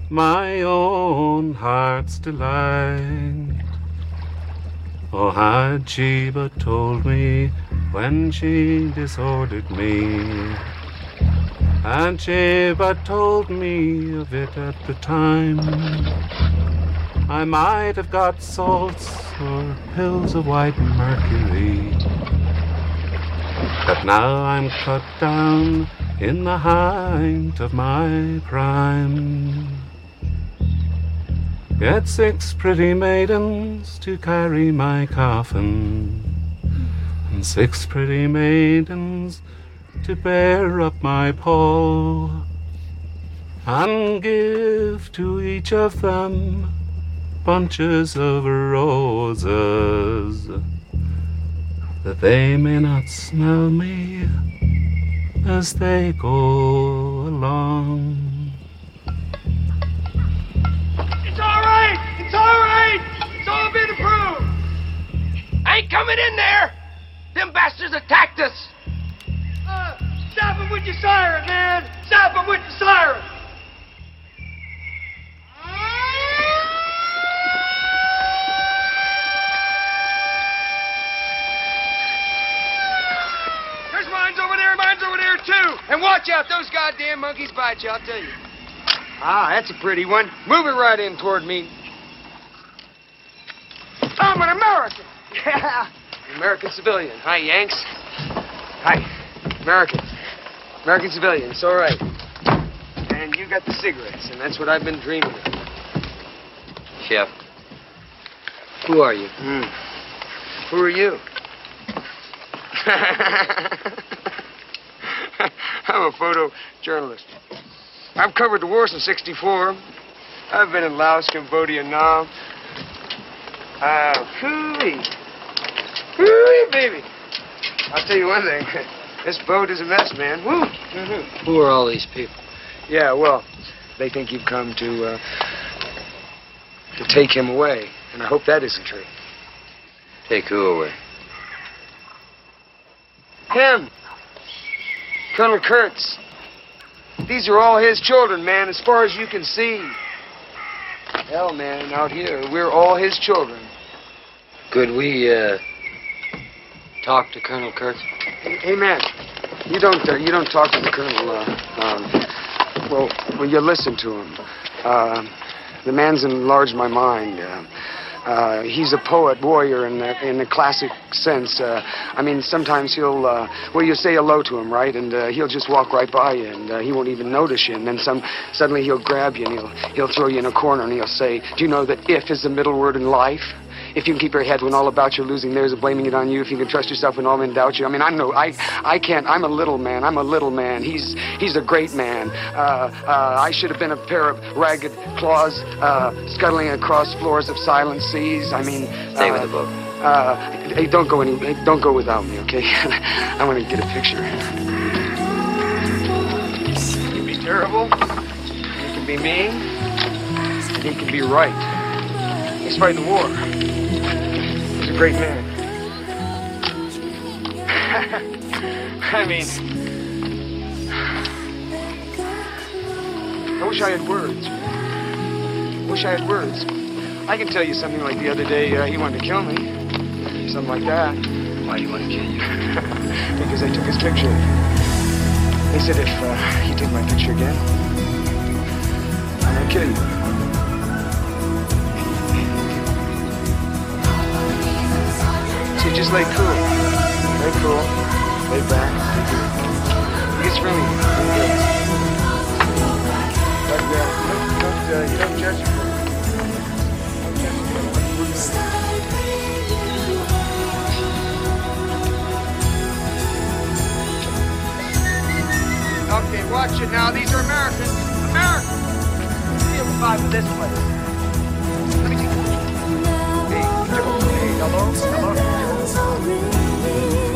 my own heart's delight. Oh, had she but told me when she disordered me. and she but told me of it at the time, I might have got salts or pills of white mercury. But now I'm cut down in the height of my prime. Get six pretty maidens to carry my coffin and six pretty maidens to bear up my pall, and give to each of them bunches of roses, that they may not smell me as they go along. It's all right! It's all right! It's all been approved! I ain't coming in there! Them bastards attacked us! Uh, stop them with your siren, man! Stop them with the siren! There's mines over there, mines over there, too! And watch out, those goddamn monkeys bite you, I'll tell you. Ah, that's a pretty one. Move it right in toward me. I'm an American! Yeah! American civilian. Hi, Yanks. Hi. American. American civilian. It's all right. And you got the cigarettes, and that's what I've been dreaming of. Chef. Who are you? Hmm. Who are you? I'm a photojournalist. I've covered the war since 64. I've been in Laos, Cambodia, Nam. Uh, hooey. Hooey, baby. I'll tell you one thing. This boat is a mess, man. Woo. Who are all these people? Yeah, well, they think you've come to, uh, to take him away. And I hope that isn't true. Take who away? Him. Colonel Kurtz. These are all his children, man, as far as you can see. Hell, man, out here, we're all his children. Could we, uh, talk to Colonel Kurtz? Hey, man, you don't uh, you don't talk to the colonel. Uh, um, well, well, you listen to him. Uh, the man's enlarged my mind. Uh, uh, he's a poet, warrior in the, in the classic sense. Uh, I mean, sometimes he'll, uh, well, you say hello to him, right? And uh, he'll just walk right by you, and uh, he won't even notice you. And then some, suddenly he'll grab you, and he'll, he'll throw you in a corner, and he'll say, "Do you know that if is the middle word in life?" If you can keep your head when all about you're losing theirs and blaming it on you, if you can trust yourself when all men doubt you. I mean, I know I I can't. I'm a little man. I'm a little man. He's he's a great man. Uh, uh, I should have been a pair of ragged claws uh, scuttling across floors of silent seas. I mean, Stay uh, with the boat. Uh, hey, don't go any. Don't go without me, okay? I want to get a picture. You can be terrible. You can be mean. he can be right. He's fighting the war. Great man. I mean, I wish I had words. I wish I had words. I can tell you something like the other day, uh, he wanted to kill me. Something like that. Why do you want to kill you? because I took his picture. He said if uh, you take my picture again, I'm gonna kill you. Just lay cool. Lay cool. Lay back. It gets really, good. But uh, don't, don't, uh, you don't judge me. Okay, watch it now. These are Americans. Americans. See if five in this place. Let me see. Hey, Joe. Hello. Hello. Children's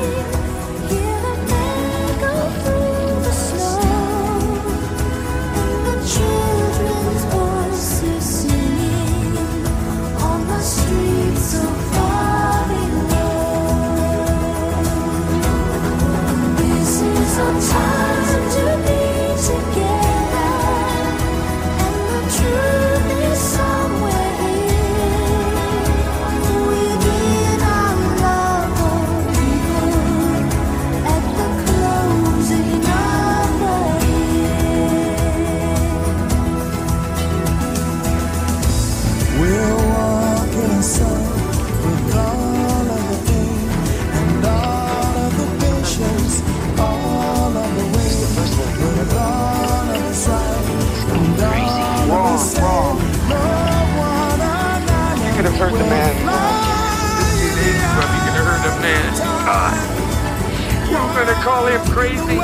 call him crazy?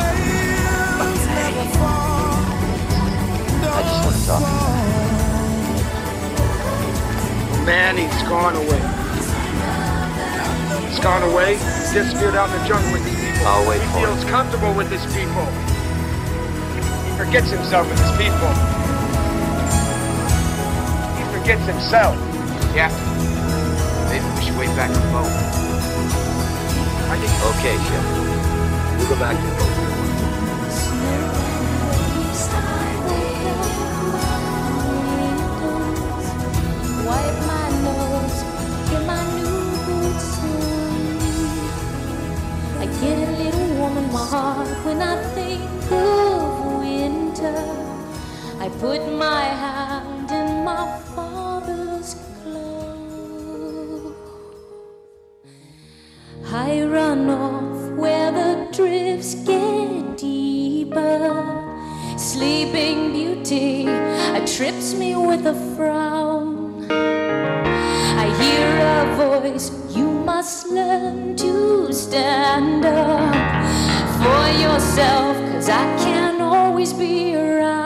I just want to talk. Man, he's gone away. He's gone away. He disappeared out in the jungle with these people. I'll wait he for feels comfortable with his people. He forgets himself with his people. He forgets himself. Captain, maybe we should wait back the boat. I think Okay, Shep. Go back to the boat. Wipe my nose, get my new boots on. I get a little warm in my heart when I think of winter. I put my hand trips me with a frown. I hear a voice, you must learn to stand up for yourself, cause I can't always be around.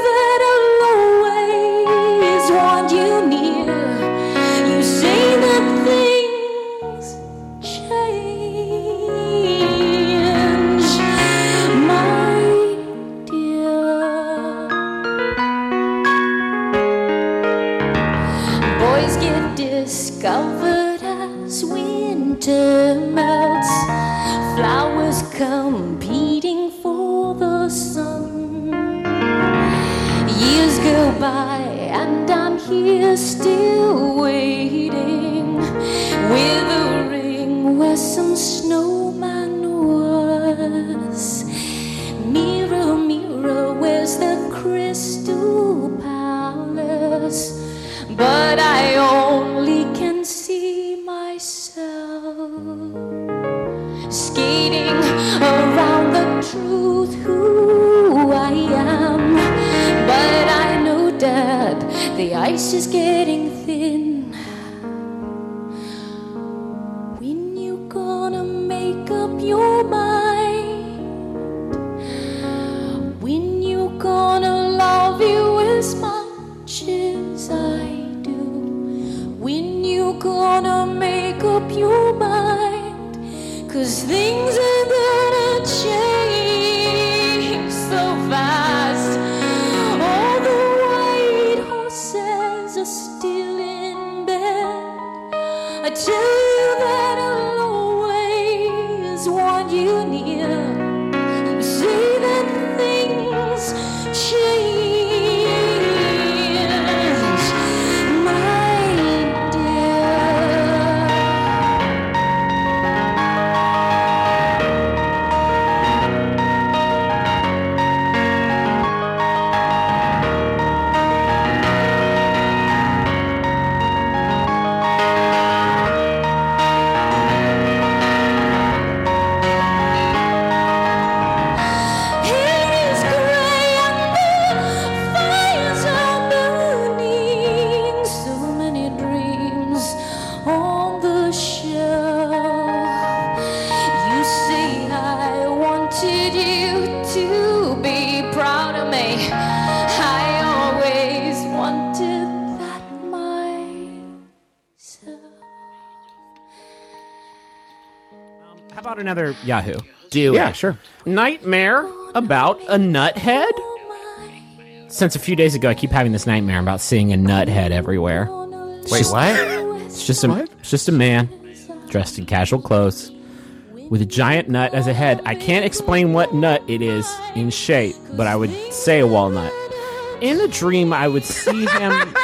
here is getting another Yahoo? Do yeah, it. sure. Nightmare about a nuthead. Since a few days ago, I keep having this nightmare about seeing a nuthead everywhere. It's Wait, just- what? It's just a it's just a man dressed in casual clothes with a giant nut as a head. I can't explain what nut it is in shape, but I would say a walnut. In the dream, I would see him.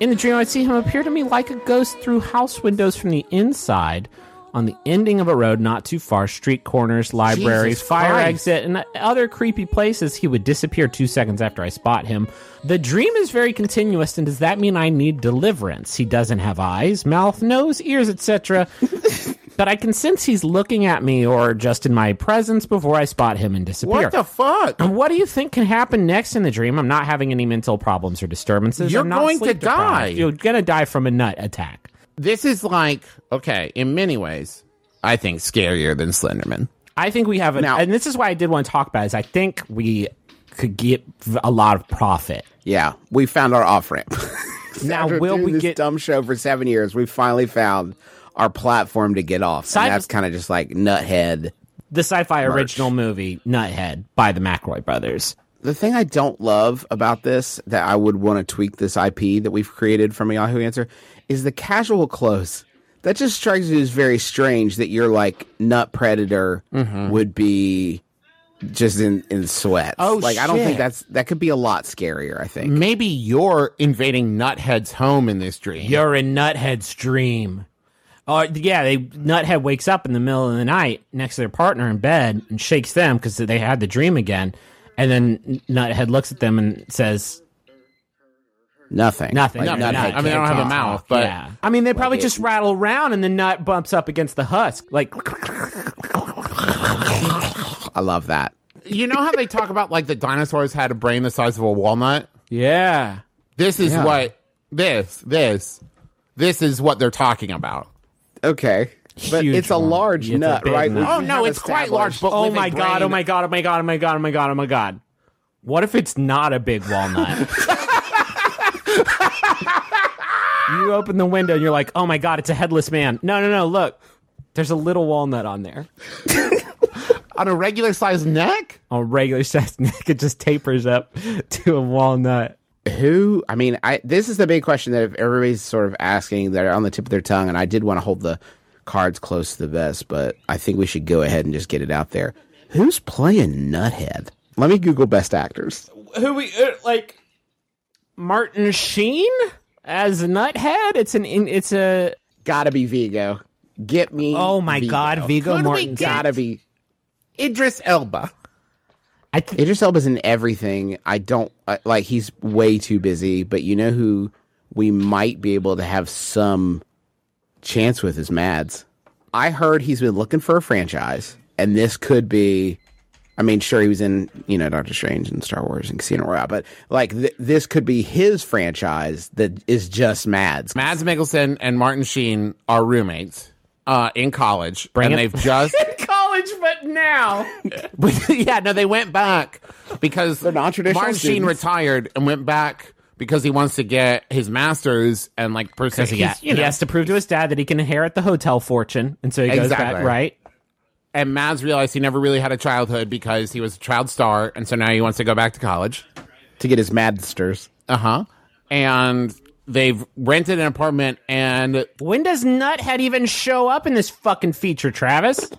In the dream, I'd see him appear to me like a ghost through house windows from the inside on the ending of a road not too far, street corners, libraries, Jesus fire Christ. exit, and other creepy places. He would disappear two seconds after I spot him. The dream is very continuous, and does that mean I need deliverance? He doesn't have eyes, mouth, nose, ears, etc. but I can sense he's looking at me or just in my presence before I spot him and disappear. What the fuck? And what do you think can happen next in the dream? I'm not having any mental problems or disturbances. You're going to deprived. die. You're gonna die from a nut attack. This is like okay, in many ways, I think scarier than Slenderman. I think we have a, and this is why I did want to talk about. It, is I think we could get a lot of profit. Yeah, we found our off ramp. Now, will doing we this get- dumb show for seven years? We finally found our platform to get off, Sci- and that's kind of just like nuthead. The sci-fi Merch. original movie Nuthead by the McElroy brothers. The thing I don't love about this that I would want to tweak this IP that we've created from a Yahoo Answer is the casual clothes. That just strikes me as very strange that your like nut predator Mm-hmm. would be just in in sweats. Oh, like I don't think that's that could be a lot scarier. I think Maybe you're invading Nuthead's home in this dream. You're in Nuthead's dream. Oh yeah, they Nuthead wakes up in the middle of the night next to their partner in bed and shakes them because they had the dream again, and then Nuthead looks at them and says nothing. nothing. Like, Nuthead Nuthead can't they don't have a talk. mouth, but- yeah. I mean they probably Like just it- rattle around and the nut bumps up against the husk like. I love that. You know how they talk about like the dinosaurs had a brain the size of a walnut? Yeah. This is Yeah. what this this this is what they're talking about. Okay, but Huge it's a one. large It's nut, big right? nut. Oh, no, it's quite large, but oh my god! Oh my god! Oh my god! Oh my god! Oh my god! Oh my god! What if it's not a big walnut? you open the window and you're like, "Oh my god! It's a headless man." No, no, no! Look, there's a little walnut on there. On a regular sized neck? On a regular sized neck, it just tapers up to a walnut. Who? I mean, I this is the big question that if everybody's sort of asking that are on the tip of their tongue, and I did want to hold the cards close to the vest, but I think we should go ahead and just get it out there. Who's playing Nuthead? Let me Google best actors. Who we uh, like? Martin Sheen as a nuthead. It's an. It's a. Gotta be Viggo. Get me. Oh my God, Viggo Could we Mortensen. Gotta be. Idris Elba. I th- Idris Elba's in everything. I don't I, like. He's way too busy. But you know who we might be able to have some chance with is Mads. I heard he's been looking for a franchise, and this could be I mean, sure, he was in you know Doctor Strange and Star Wars and Casino Royale, but like th- this could be his franchise that is just Mads. Mads Mikkelsen and Martin Sheen are roommates uh, in college, Bring and it- they've just college, but now. yeah, no, they went back because they're non-traditional Martin Sheen students. retired and went back because he wants to get his master's and like pursue. Because he, he's, you he know, has to prove to his dad that he can inherit the hotel fortune, and so he goes Exactly. back right. And Mads realized he never really had a childhood because he was a child star, and so now he wants to go back to college to get his Madsters. Uh huh. And they've rented an apartment, and when does Nuthead even show up in this fucking feature, Travis?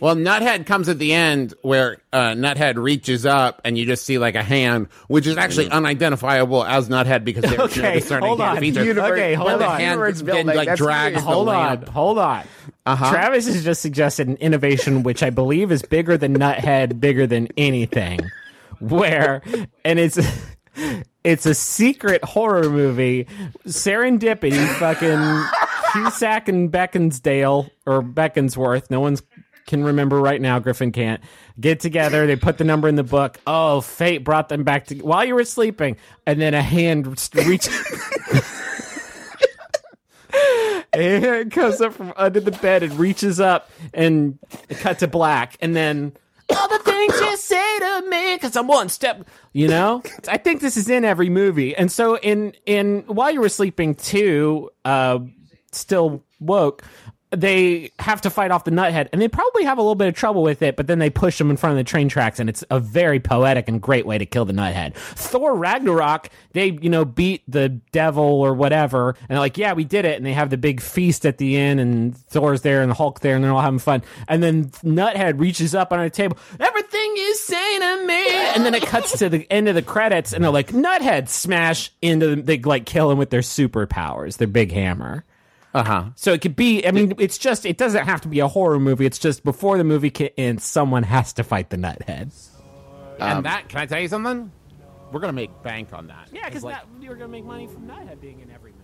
Well, Nuthead comes at the end where uh, Nuthead reaches up, and you just see like a hand, which is actually unidentifiable as Nuthead because they're Okay, discerning hold on. features. Okay, hold But the on. hand Universe then, building, like that's drags the Hold on, lamp. hold on. Uh-huh. Travis has just suggested an innovation which I believe is bigger than Nuthead, bigger than anything. Where and it's it's a secret horror movie, serendipity, fucking Cusack and Beckonsdale or Beckonsworth. No one's can remember right now. Griffin can't get together. They put the number in the book. Oh, fate brought them back to while you were sleeping, and then a hand reached. and comes up from under the bed and reaches up and it cut to black and then all the things you say to me because i'm one step you know? I think this is in every movie. And so in in while you were sleeping too uh still woke they have to fight off the nuthead and they probably have a little bit of trouble with it but then they push him in front of the train tracks and it's a very poetic and great way to kill the nuthead. Thor ragnarok they you know beat the devil or whatever and they're like yeah we did it and they have the big feast at the end and thor's there and the hulk there and they're all having fun. And then nuthead reaches up on a table everything you say to me. And then it cuts to the end of the credits and they're like nuthead smash into them they like kill him with their superpowers their big hammer Uh huh. so it could be. I mean, it's just. It doesn't have to be a horror movie. It's just before the movie ca- ends, someone has to fight the nuthead. And Um, that, can I tell you something? We're gonna make bank on that. Yeah, because like, you're gonna make money from nuthead being in every movie.